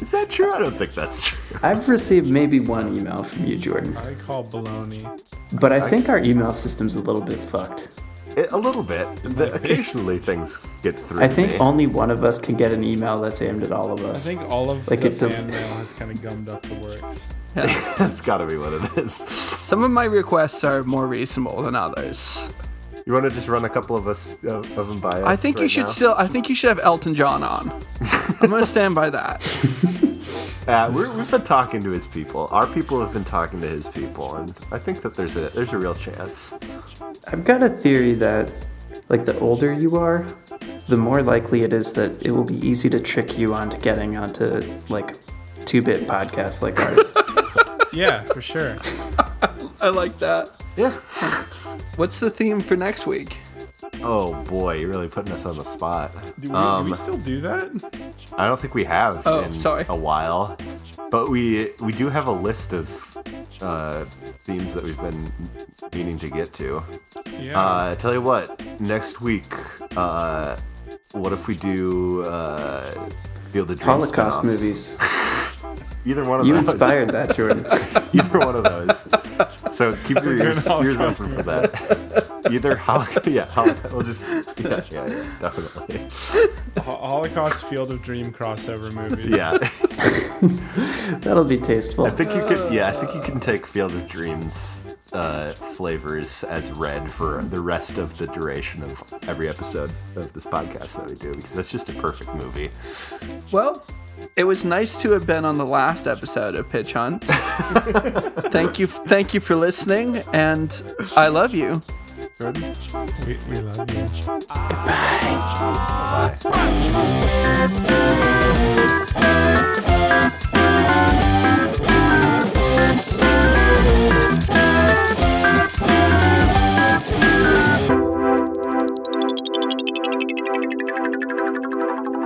B: Is that true? I don't think that's true.
E: I've received maybe one email from you, Jordan,
C: I call baloney.
E: but I think our email system's a little bit fucked.
B: Eh, a little bit. The, occasionally things get through.
E: I think
B: me.
E: only one of us can get an email that's aimed at all of us.
C: I think all of
E: Like
C: the
E: if the-
C: fan mail has kind of gummed up the works. Yeah.
B: that's got to be what it is.
D: Some of my requests are more reasonable than others.
B: You want to just run a couple of us of, of them by us?
D: I think you
B: right
D: should
B: now?
D: still. I think you should have Elton John on. I'm gonna stand by that.
B: Uh, we're, we've been talking to his people. Our people have been talking to his people, and I think that there's a there's a real chance.
E: I've got a theory that, like, the older you are, the more likely it is that it will be easy to trick you onto getting onto, like, two bit podcasts like ours.
C: Yeah, for sure.
D: I like that.
B: Yeah.
D: What's the theme for next week?
B: Oh boy, you're really putting us on the spot.
C: Do we,
B: Um,
C: do we still do that?
B: I don't think we have
D: Oh,
B: in
D: sorry.
B: a while, but we we do have a list of uh, themes that we've been meaning to get to.
C: Yeah.
B: Uh, tell you what, next week, uh, what if we do uh, Field of Dreams
E: Holocaust
B: spin-offs?
E: movies.
B: Either one of
E: You
B: those.
E: You inspired that, Jordan.
B: Either one of those. So keep your ears, ears open for that. Either Holocaust, yeah, Holocaust, we'll just, yeah, yeah, yeah, definitely.
C: Holocaust Field of Dream crossover movie.
B: Yeah,
E: That'll be tasteful.
B: I think you could, yeah, I think you can take Field of Dreams uh, flavors as red for the rest of the duration of every episode of this podcast that we do because that's just a perfect movie.
D: Well, it was nice to have been on the last episode of Pitch Hunt. thank you, thank you for listening, and I love you.
C: We, we love you.
A: Goodbye.